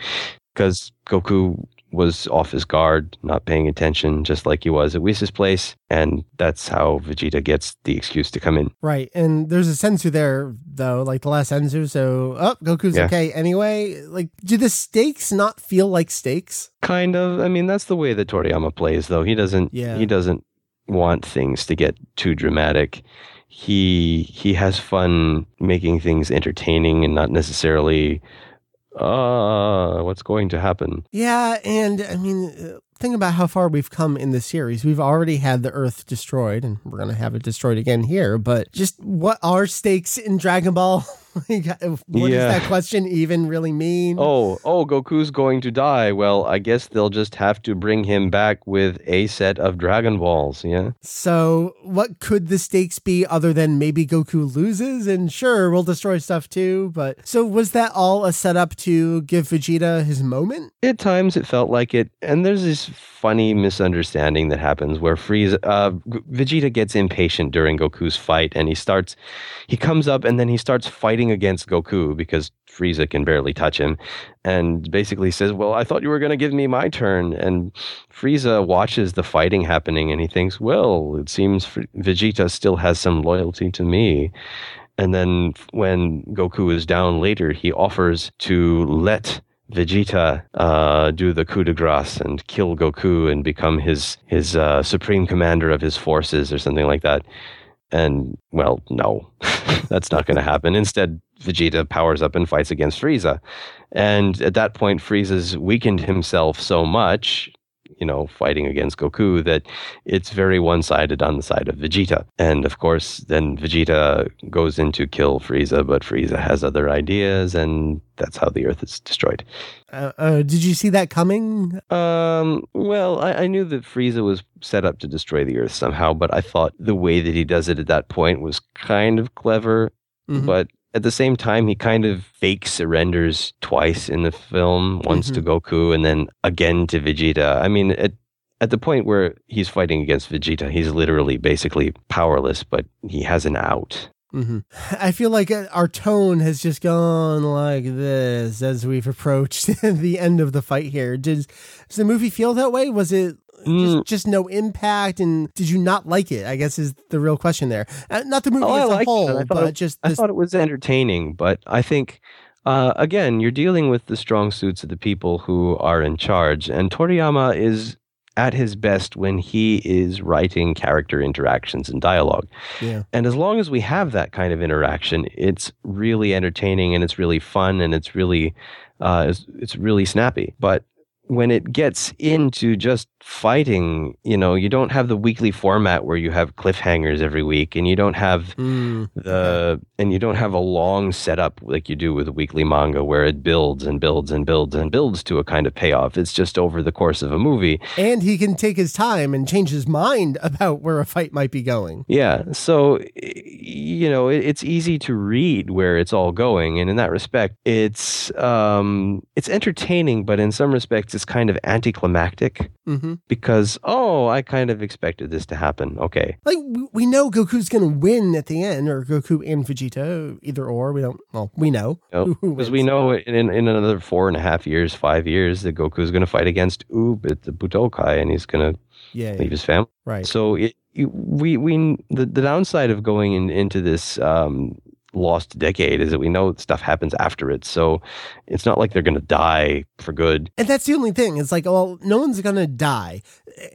because Goku was off his guard, not paying attention, just like he was at Whis' place, and that's how Vegeta gets the excuse to come in. Right. And there's a senzu there though, like the last senzu. So oh, Goku's Yeah. okay anyway. Like, do the stakes not feel like stakes? Kind of. I mean, that's the way that Toriyama plays, though. He doesn't. Yeah. He doesn't want things to get too dramatic. He he has fun making things entertaining and not necessarily. Uh, what's going to happen? Yeah, and I mean, uh, think about how far we've come in the series. We've already had the Earth destroyed, and we're going to have it destroyed again here. But just what are stakes in Dragon Ball? (laughs) What Yeah. does that question even really mean? Oh, oh, Goku's going to die. Well, I guess they'll just have to bring him back with a set of Dragon Balls. Yeah. So, what could the stakes be other than maybe Goku loses? And sure, we'll destroy stuff too. But so, was that all a setup to give Vegeta his moment? At times it felt like it, and there's this funny misunderstanding that happens where Frieza, uh, Vegeta gets impatient during Goku's fight, and he starts, he comes up and then he starts fighting against Goku because Frieza can barely touch him, and basically says, "Well, I thought you were going to give me my turn." And Frieza watches the fighting happening, and he thinks, "Well, it seems Vegeta still has some loyalty to me." And then when Goku is down later, he offers to let Vegeta uh, do the coup de grace and kill Goku and become his his uh, supreme commander of his forces or something like that. And well, no, (laughs) that's not going to happen. Instead, Vegeta powers up and fights against Frieza. And at that point, Frieza's weakened himself so much, you know, fighting against Goku, that it's very one sided on the side of Vegeta. And of course, then Vegeta goes in to kill Frieza, but Frieza has other ideas, and that's how the Earth is destroyed. Uh, uh, did you see that coming? Um, well, I, I knew that Frieza was set up to destroy the Earth somehow, but I thought the way that he does it at that point was kind of clever. Mhm. But at the same time, he kind of fake surrenders twice in the film, once to Goku and then again to Vegeta. I mean, at at the point where he's fighting against Vegeta, he's literally basically powerless, but he has an out. hmm (laughs) I feel like uh, our tone has just gone like this as we've approached (laughs) the end of the fight here. Did, does the movie feel that way? Was it Mm. just, just no impact? And did you not like it? I guess is the real question there. Uh, not the movie Oh, as a whole, but it- just I thought it was entertaining, but I think, uh, again, you're dealing with the strong suits of the people who are in charge. And Toriyama is at his best when he is writing character interactions and dialogue. yeah. And as long as we have that kind of interaction, it's really entertaining and it's really fun and it's really, uh, it's, it's really snappy. But when it gets into just fighting, you know, you don't have the weekly format where you have cliffhangers every week and you don't have mm, the and you don't have a long setup like you do with a weekly manga where it builds and builds and builds and builds to a kind of payoff. It's just over the course of a movie. And he can take his time and change his mind (laughs) about where a fight might be going. Yeah. So you know, it's easy to read where it's all going and in that respect, it's um it's entertaining, but in some respects it's kind of anticlimactic mm-hmm. because oh, I kind of expected this to happen. Okay, like we know Goku's going to win at the end, or Goku and Vegeta, either or. We don't. Well, we know (laughs) because we know in in another four and a half years, five years, that Goku's going to fight against Oob at the Budokai, and he's going to yeah, leave yeah. his family. Right. So it, we we the, the downside of going in, into this um, lost decade is that we know stuff happens after it. So it's not like they're going to die for good. And that's the only thing. It's like, well, no one's going to die.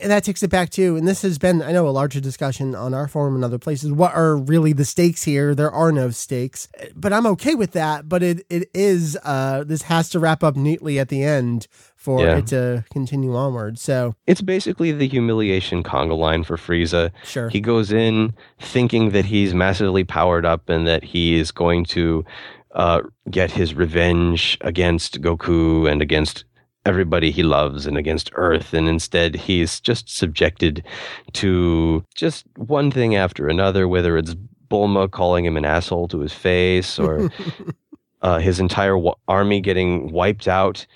And that takes it back to, and this has been, I know, a larger discussion on our forum and other places. What are really the stakes here? There are no stakes, but I'm okay with that. But it, it is, uh, this has to wrap up neatly at the end for yeah. it to continue onward. So it's basically the humiliation conga line for Frieza. Sure. He goes in thinking that he's massively powered up and that he is going to uh, get his revenge against Goku and against everybody he loves and against Earth. And instead, he's just subjected to just one thing after another, whether it's Bulma calling him an asshole to his face or (laughs) uh, his entire w- army getting wiped out.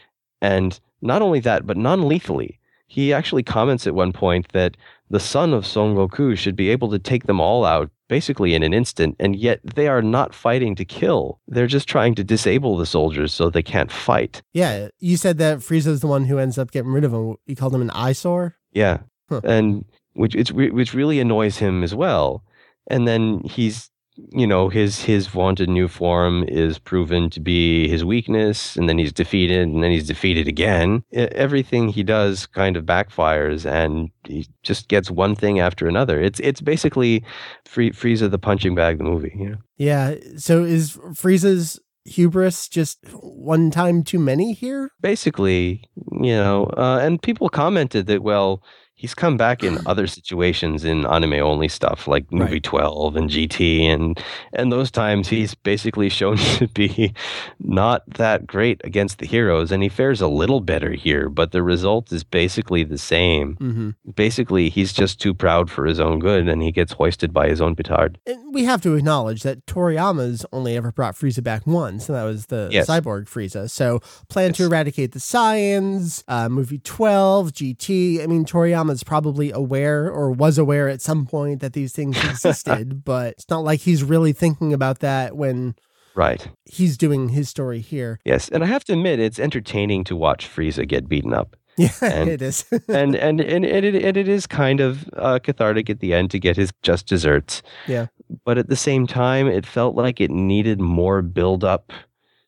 And not only that, but non lethally. He actually comments at one point that the son of Son Goku should be able to take them all out basically in an instant, and yet they are not fighting to kill. They're just trying to disable the soldiers so they can't fight. Yeah, you said that Frieza's the one who ends up getting rid of him. You called him an eyesore? Yeah. Huh. And which it's which really annoys him as well. And then he's you know his his vaunted new form is proven to be his weakness and then he's defeated and then he's defeated again. Everything he does kind of backfires and he just gets one thing after another. It's it's basically Free, Frieza the punching bag the movie you know? Yeah so is Frieza's hubris just one time too many here? Basically you know uh, and people commented that well he's come back in (clears throat) other situations in anime only stuff like movie right. 12 and gt and and those times he's basically (laughs) shown to be not that great against the heroes and he fares a little better here but the result is basically the same mm-hmm. basically he's just too proud for his own good and he gets hoisted by his own petard and we have to acknowledge that toriyama's only ever brought frieza back once and that was the yes. cyborg frieza so plan yes. to eradicate the Saiyans uh, movie 12 gt i mean toriyama is probably aware or was aware at some point that these things (laughs) existed, but it's not like he's really thinking about that when right he's doing his story here. Yes, and I have to admit it's entertaining to watch Frieza get beaten up. (laughs) Yeah, and, it is. (laughs) and, and and and it, and it is kind of uh, cathartic at the end to get his just desserts. Yeah. But at the same time, it felt like it needed more build up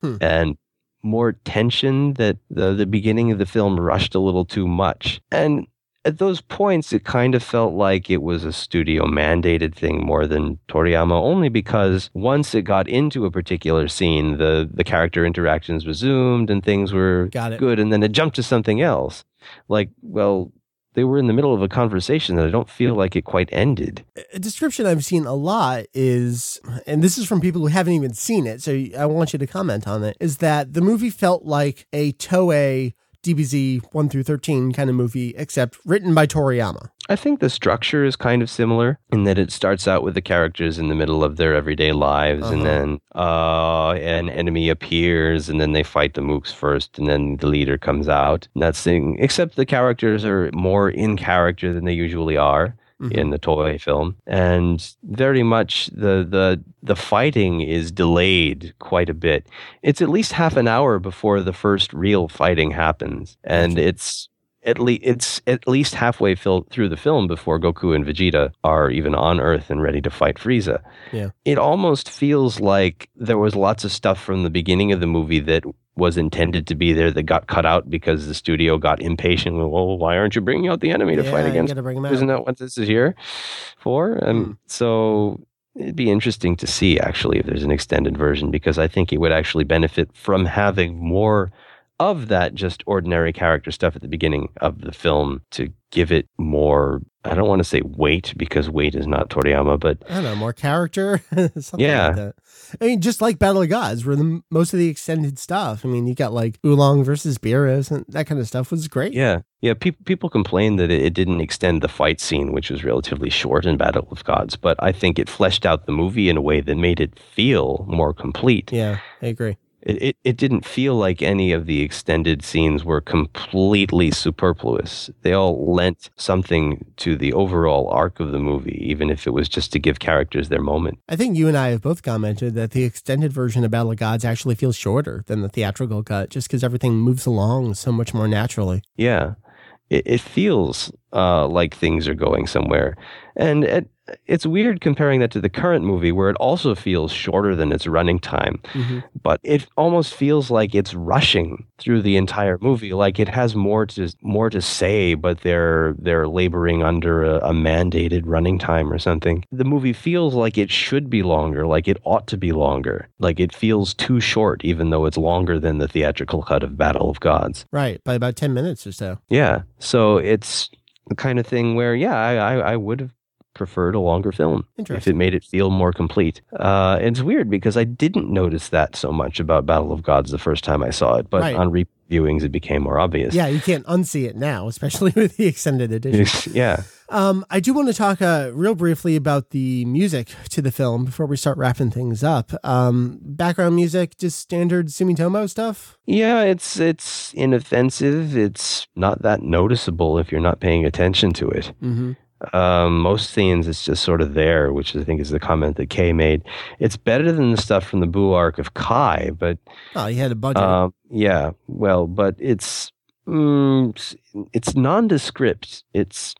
hmm. and more tension that the, the beginning of the film rushed a little too much. And at those points, it kind of felt like it was a studio mandated thing more than Toriyama, only because once it got into a particular scene, the, the character interactions resumed and things were good, and then it jumped to something else. Like, well, they were in the middle of a conversation that I don't feel like it quite ended. A description I've seen a lot is, and this is from people who haven't even seen it, so I want you to comment on it, is that the movie felt like a Toei DBZ 1 through 13 kind of movie, except written by Toriyama. I think the structure is kind of similar in that it starts out with the characters in the middle of their everyday lives, uh-huh. and then uh, an enemy appears, and then they fight the mooks first, and then the leader comes out. And that's thing. Except the characters are more in character than they usually are mm-hmm. in the Toei film, and very much the the the fighting is delayed quite a bit. It's at least half an hour before the first real fighting happens, and it's at least it's at least halfway fil- through the film before Goku and Vegeta are even on Earth and ready to fight Frieza. Yeah. It almost feels like there was lots of stuff from the beginning of the movie that was intended to be there that got cut out because the studio got impatient. Well, why aren't you bringing out the enemy to yeah, fight against? Isn't that what this is here for? And mm. so it'd be interesting to see actually if there's an extended version because I think it would actually benefit from having more of that just ordinary character stuff at the beginning of the film to give it more I don't want to say weight because weight is not Toriyama, but I don't know, more character. (laughs) Something Yeah. like that. I mean, just like Battle of Gods, where the most of the extended stuff. I mean, you got like Oolong versus Beerus and that kind of stuff was great. yeah, yeah. Pe- people complained that it, it didn't extend the fight scene, which was relatively short in Battle of Gods, but I think it fleshed out the movie in a way that made it feel more complete. Yeah, I agree. It, it, it didn't feel like any of the extended scenes were completely superfluous. They all lent something to the overall arc of the movie, even if it was just to give characters their moment. I think you and I have both commented that the extended version of Battle of Gods actually feels shorter than the theatrical cut, just because everything moves along so much more naturally. Yeah, it, it feels uh, like things are going somewhere, and it, it's weird comparing that to the current movie, where it also feels shorter than its running time, but it almost feels like it's rushing through the entire movie. Like it has more to more to say, but they're they're laboring under a, a mandated running time or something. The movie feels like it should be longer, like it ought to be longer. Like it feels too short, even though it's longer than the theatrical cut of Battle of Gods. Right, by about 10 minutes or so. Yeah. So it's kind of thing where, yeah, I, I, I would have preferred a longer film if it made it feel more complete. Uh, it's weird because I didn't notice that so much about Battle of Gods the first time I saw it, but Right. on reviewings it became more obvious. Yeah, you can't unsee it now, especially (laughs) with the extended edition. (laughs) yeah. Um, I do want to talk uh, real briefly about the music to the film before we start wrapping things up. Um, background music, just standard Sumitomo stuff. Yeah, it's it's inoffensive. It's not that noticeable if you're not paying attention to it. Mm-hmm. Um, most scenes, it's just sort of there, which I think is the comment that Kay made. It's better than the stuff from the Boo arc of Kai, but Oh, you had a budget. um, yeah, well, but it's mm, it's nondescript. It's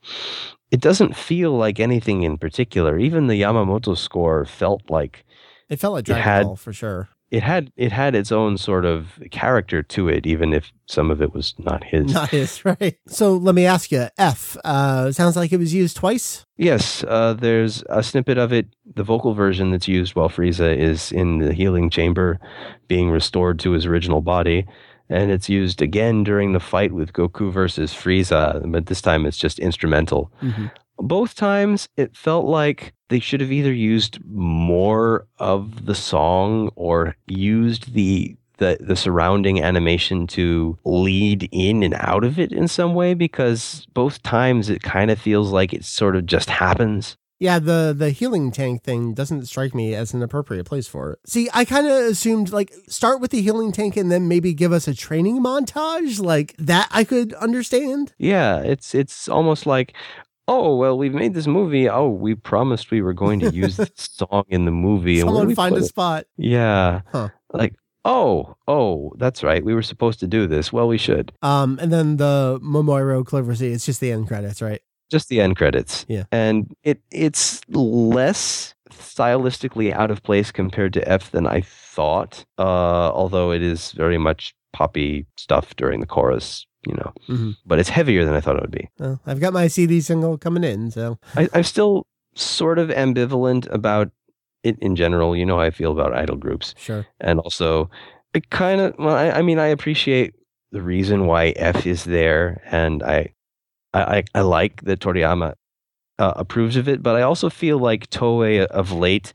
it doesn't feel like anything in particular. Even the Yamamoto score felt like it felt like Dragon had- Ball for sure. It had it had its own sort of character to it, even if some of it was not his. Not his, (laughs) right? So let me ask you, F. Uh, sounds like it was used twice. Yes, uh, there's a snippet of it. The vocal version that's used while Frieza is in the healing chamber, being restored to his original body, and it's used again during the fight with Goku versus Frieza, but this time it's just instrumental. Mm-hmm. Both times it felt like they should have either used more of the song or used the the, the surrounding animation to lead in and out of it in some way because both times it kind of feels like it sort of just happens. Yeah, the the healing tank thing doesn't strike me as an appropriate place for it. See, I kind of assumed like start with the healing tank and then maybe give us a training montage like that. I could understand. Yeah, it's it's almost like oh well we've made this movie oh we promised we were going to use (laughs) this song in the movie and Someone we find a it? spot. yeah Huh. like oh oh that's right we were supposed to do this well we should Um, and then the Momoiro Clover Z. It's just the end credits, right? just the end credits. Yeah. And it it's less stylistically out of place compared to F than I thought. Uh, although it is very much poppy stuff during the chorus, you know. Mhm. But it's heavier than I thought it would be. Well, I've got my CD single coming in, so I, I'm still sort of ambivalent about it in general. You know how I feel about idol groups. sure. And also, it kind of, well, I, I mean, I appreciate the reason why F is there, and I, I, I, I like that Toriyama uh, approves of it, but I also feel like Toei of late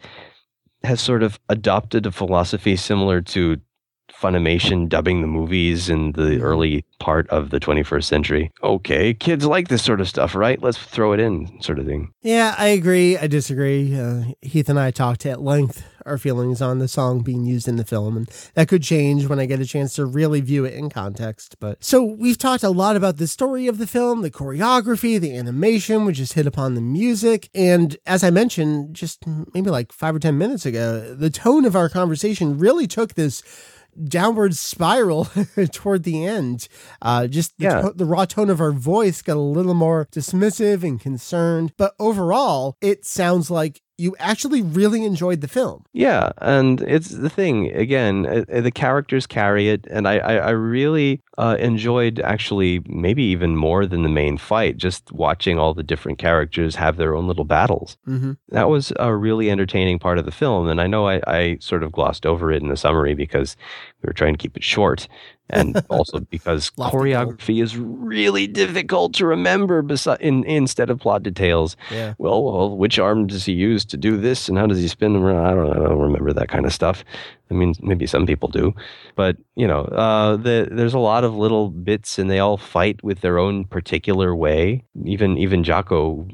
has sort of adopted a philosophy similar to Funimation dubbing the movies in the Mhm. early part of the 21st century. Okay, kids like this sort of stuff, right? Let's throw it in, sort of thing. Yeah, I agree. I disagree. Uh, Heath and I talked at length our feelings on the song being used in the film, and that could change when I get a chance to really view it in context. But so we've talked a lot about the story of the film, the choreography, the animation. We just hit upon the music, and as I mentioned, just maybe like five or ten minutes ago, the tone of our conversation really took this downward spiral (laughs) toward the end. Uh, just the, Yeah. to- the raw tone of our voice got a little more dismissive and concerned. But overall, it sounds like you actually really enjoyed the film. Yeah, and it's the thing again. Uh, uh, the characters carry it, and I I, I really uh, enjoyed actually maybe even more than the main fight. Just watching all the different characters have their own little battles. Mm-hmm. That was a really entertaining part of the film, and I know I, I sort of glossed over it in the summary because we were trying to keep it short. And (laughs) also because choreography is really difficult to remember besi- in, instead of plot details. Yeah. Well, well, which arm does he use to do this, and how does he spin them around? I don't, I don't remember that kind of stuff. I mean, maybe some people do, but you know, uh, the, there's a lot of little bits, and they all fight with their own particular way. Even even Jaco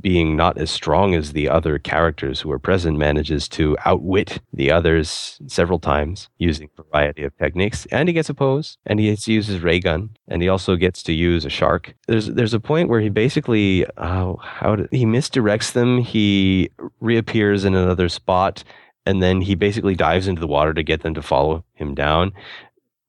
being not as strong as the other characters who are present, manages to outwit the others several times using a variety of techniques. And he gets a pose, and he gets to use his ray gun, and he also gets to use a shark. There's there's a point where he basically uh, how he misdirects them. He reappears in another spot, and then he basically dives into the water to get them to follow him down.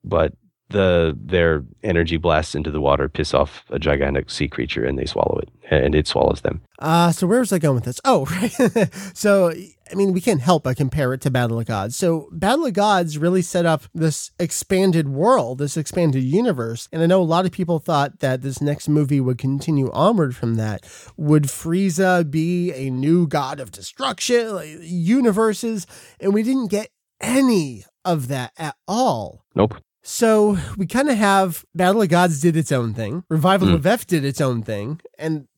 But the their energy blasts into the water piss off a gigantic sea creature and they swallow it and it swallows them. Uh so where was i going with this? Oh (laughs) right. So i mean we can't help but compare it to battle of gods. So battle of gods really set up this expanded world this expanded universe and i know a lot of people thought that this next movie would continue onward from that. Would frieza be a new god of destruction like, universes? And we didn't get any of that at all. Nope so we kind of have Battle of Gods did its own thing, Revival mm. of F did its own thing, and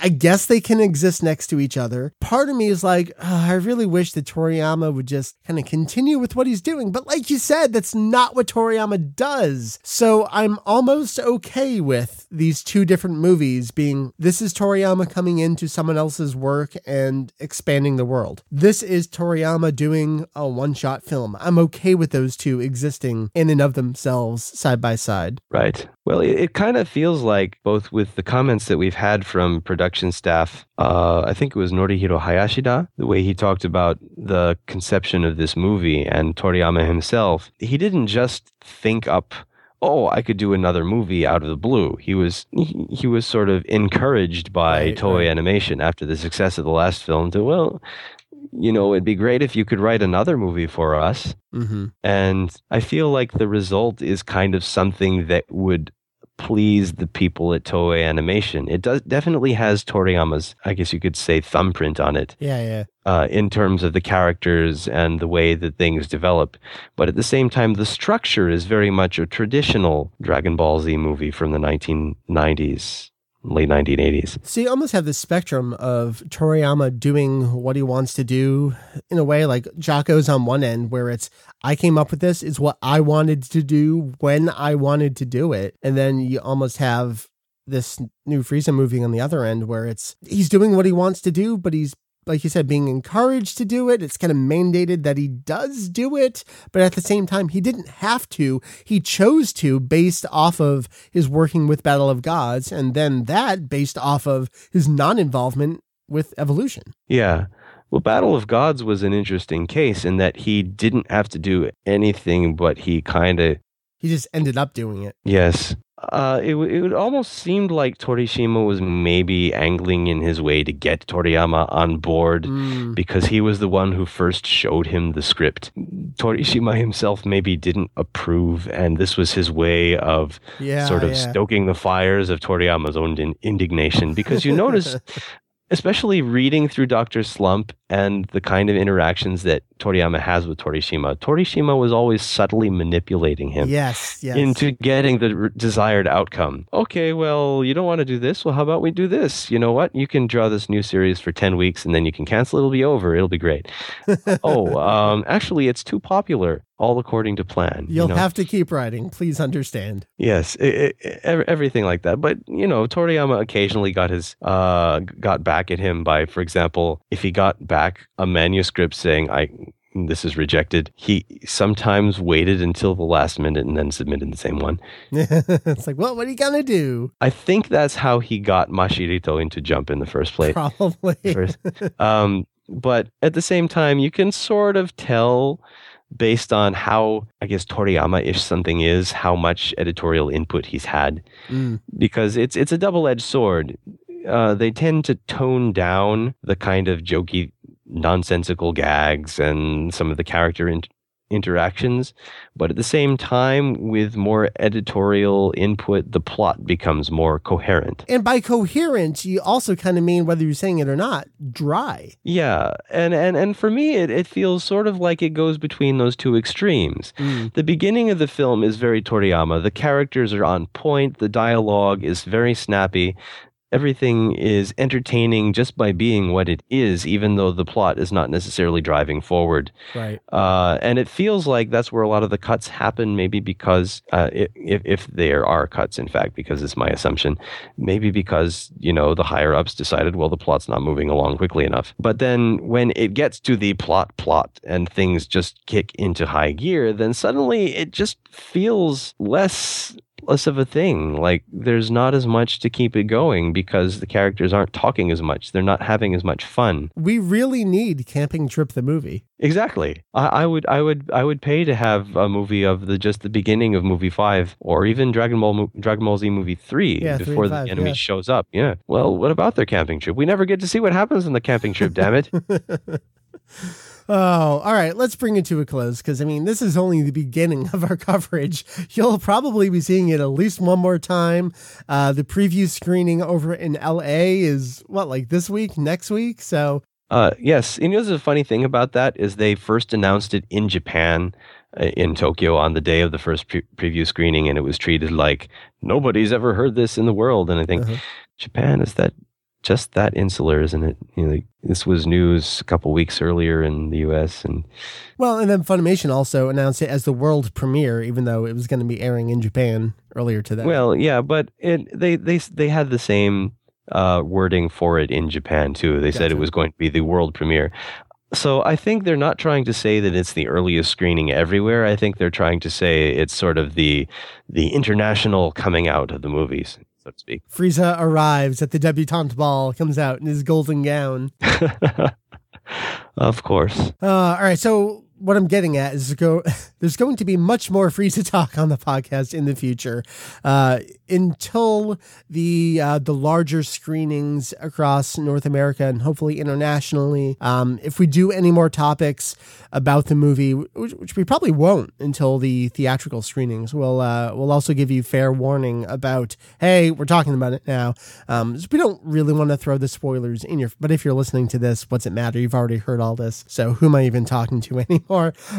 I guess they can exist next to each other. Part of me is like, oh, I really wish that Toriyama would just kind of continue with what he's doing. But like you said, that's not what Toriyama does. So I'm almost okay with these two different movies being this is Toriyama coming into someone else's work and expanding the world. This is Toriyama doing a one shot film. I'm okay with those two existing in and of themselves side by side. Right. Well, it, it kind of feels like both with the comments that we've had from production staff, uh, I think it was Norihiro Hayashida, the way he talked about the conception of this movie and Toriyama himself, he didn't just think up oh, I could do another movie out of the blue. He was he, he was sort of encouraged by right, Toei right. Animation after the success of the last film to well, you know, it'd be great if you could write another movie for us. Mm-hmm. And I feel like the result is kind of something that would please the people at Toei Animation. It does definitely has Toriyama's, I guess you could say, thumbprint on it. Yeah, yeah. Uh, in terms of the characters and the way that things develop, but at the same time, the structure is very much a traditional Dragon Ball Z movie from the 1990s late 1980s. So you almost have this spectrum of Toriyama doing what he wants to do in a way like Jaco's on one end where it's I came up with this is what I wanted to do when I wanted to do it. And then you almost have this new Frieza movie on the other end where it's he's doing what he wants to do, but he's like you said, being encouraged to do it. It's kind of mandated that he does do it, but at the same time, he didn't have to. He chose to based off of his working with Battle of Gods, and then that based off of his non involvement with evolution. Yeah. Well, Battle of Gods was an interesting case in that he didn't have to do anything, but he kind of. He just ended up doing it. Yes uh, it, it almost seemed like Torishima was maybe angling in his way to get Toriyama on board mm. because he was the one who first showed him the script. Torishima himself maybe didn't approve, and this was his way of yeah, sort of yeah. stoking the fires of Toriyama's own indignation. Because you notice (laughs) especially reading through Dr. Slump and the kind of interactions that Toriyama has with Torishima. Torishima was always subtly manipulating him yes, yes. into getting the r- desired outcome. Okay, well, you don't want to do this. Well, how about we do this? You know what? You can draw this new series for 10 weeks and then you can cancel. It'll be over. It'll be great. (laughs) oh, um, actually, it's too popular all according to plan. You'll you know? have to keep writing. Please understand. Yes, it, it, everything like that. But you know, Toriyama occasionally got his uh, got back at him by, for example, if he got back a manuscript saying, "I." This is rejected. He sometimes waited until the last minute and then submitted the same one. (laughs) it's like, well, what are you gonna do? I think that's how he got Masahito into jump in the first place. Probably. First. (laughs) Um, but at the same time, you can sort of tell based on how I guess Toriyama ish something is, how much editorial input he's had, mm. because it's it's a double edged sword. Uh, they tend to tone down the kind of jokey, nonsensical gags and some of the character in- interactions, but at the same time, with more editorial input, the plot becomes more coherent. And by coherent, you also kind of mean whether you're saying it or not, dry. Yeah, and and and for me, it it feels sort of like it goes between those two extremes. Mm. The beginning of the film is very Toriyama. The characters are on point. The dialogue is very snappy everything is entertaining just by being what it is, even though the plot is not necessarily driving forward. Right. Uh, and it feels like that's where a lot of the cuts happen, maybe because, uh, if, if there are cuts, in fact, because it's my assumption, maybe because, you know, the higher ups decided, well, the plot's not moving along quickly enough. But then when it gets to the plot plot and things just kick into high gear, then suddenly it just feels less less of a thing. Like there's not as much to keep it going because the characters aren't talking as much. They're not having as much fun. We really need Camping Trip the movie. Exactly. I, I would I would I would pay to have a movie of the just the beginning of movie five or even Dragon Ball Dragon Ball Z movie three Yeah, three before and the five, enemy yeah. shows up. Yeah. Well, what about their camping trip? We never get to see what happens in the camping trip. damn it. (laughs) Oh, all right. Let's bring it to a close because I mean, this is only the beginning of our (laughs) coverage. You'll probably be seeing it at least one more time. Uh, the preview screening over in LA is what, like this week, next week? So, Uh, yes, you know the funny thing about that is they first announced it in Japan, uh, in Tokyo, on the day of the first pre- preview screening, and it was treated like nobody's ever heard this in the world. And I think Uh-huh. Japan is that just that insular, isn't it? You know, like, this was news a couple weeks earlier in the U.S. and well, and then Funimation also announced it as the world premiere, even though it was going to be airing in Japan earlier today. well, yeah, but it they they they had the same uh, wording for it in Japan too. They said it was going to be the world premiere. So I think they're not trying to say that it's the earliest screening everywhere. I think they're trying to say it's sort of the the international coming out of the movies, so to speak. Frieza arrives at the debutante ball, comes out in his golden gown. (laughs) of course. Uh, all right. So what I'm getting at is go. (laughs) There's going to be much more Frieza talk on the podcast in the future, uh, until the uh, the larger screenings across North America and hopefully internationally. Um, if we do any more topics about the movie, which, which we probably won't until the theatrical screenings, we'll uh, we'll also give you fair warning about. Hey, we're talking about it now. Um, so we don't really want to throw the spoilers in your. But if you're listening to this, what's it matter? You've already heard all this. So who am I even talking to (laughs) anymore?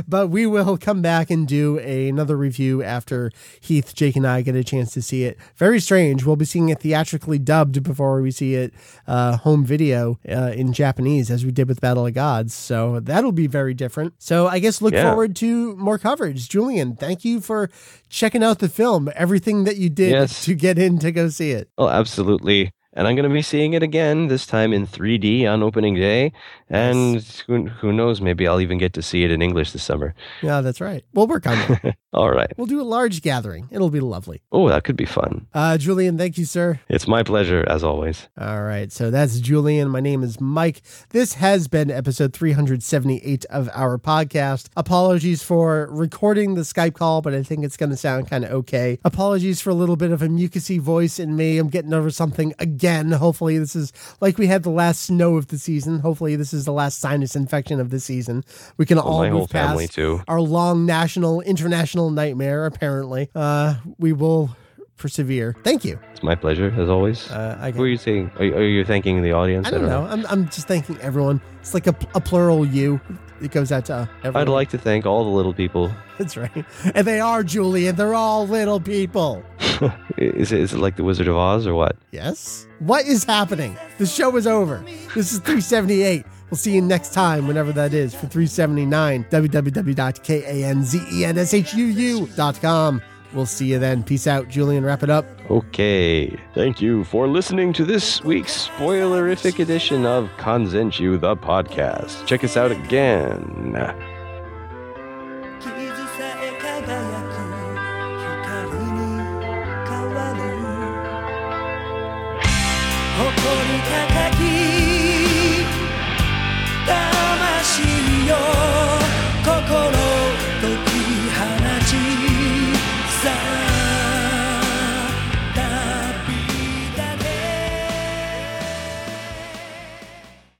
But we will come back and do a, another review after Heath, Jake, and I get a chance to see it. Very strange. We'll be seeing it theatrically dubbed before we see it uh, home video uh, in Japanese, as we did with Battle of Gods. So that'll be very different. So I guess look Yeah. forward to more coverage. Julian, thank you for checking out the film, everything that you did Yes. to get in to go see it. Oh, absolutely. And I'm going to be seeing it again, this time in 3D on opening day. And who, who knows, maybe I'll even get to see it in English this summer. Yeah, that's right. We'll work on it. (laughs) All right. we'll do a large gathering. It'll be lovely. Oh, that could be fun. Uh, Julian, thank you, sir. It's my pleasure, as always. All right. So that's Julian. My name is Mike. This has been episode 378 of our podcast. Apologies for recording the Skype call, but I think it's going to sound kind of okay. Apologies for a little bit of a mucusy voice in me. I'm getting over something again. Hopefully, this is like we had the last snow of the season. Hopefully, this is the last sinus infection of the season. We can all my move whole family, past too. our long national, international nightmare. Apparently, uh, we will persevere. Thank you. It's my pleasure, as always. Uh, I Who are you saying? Are, are you thanking the audience? I don't know. I'm, I'm just thanking everyone. It's like a, a plural you. It goes out to everyone. I'd like to thank all the little people. (laughs) That's right. And they are, Julian. They're all little people. (laughs) Is it, is it like the Wizard of Oz or what? Yes? What is happening? The show is over. This is 378. We'll see you next time, whenever that is, for 379. www.kanzenshuu.com. We'll see you then. Peace out, Julian. Wrap it up. Okay. Thank you for listening to this week's spoilerific edition of Kanzenshuu the podcast. Check us out again.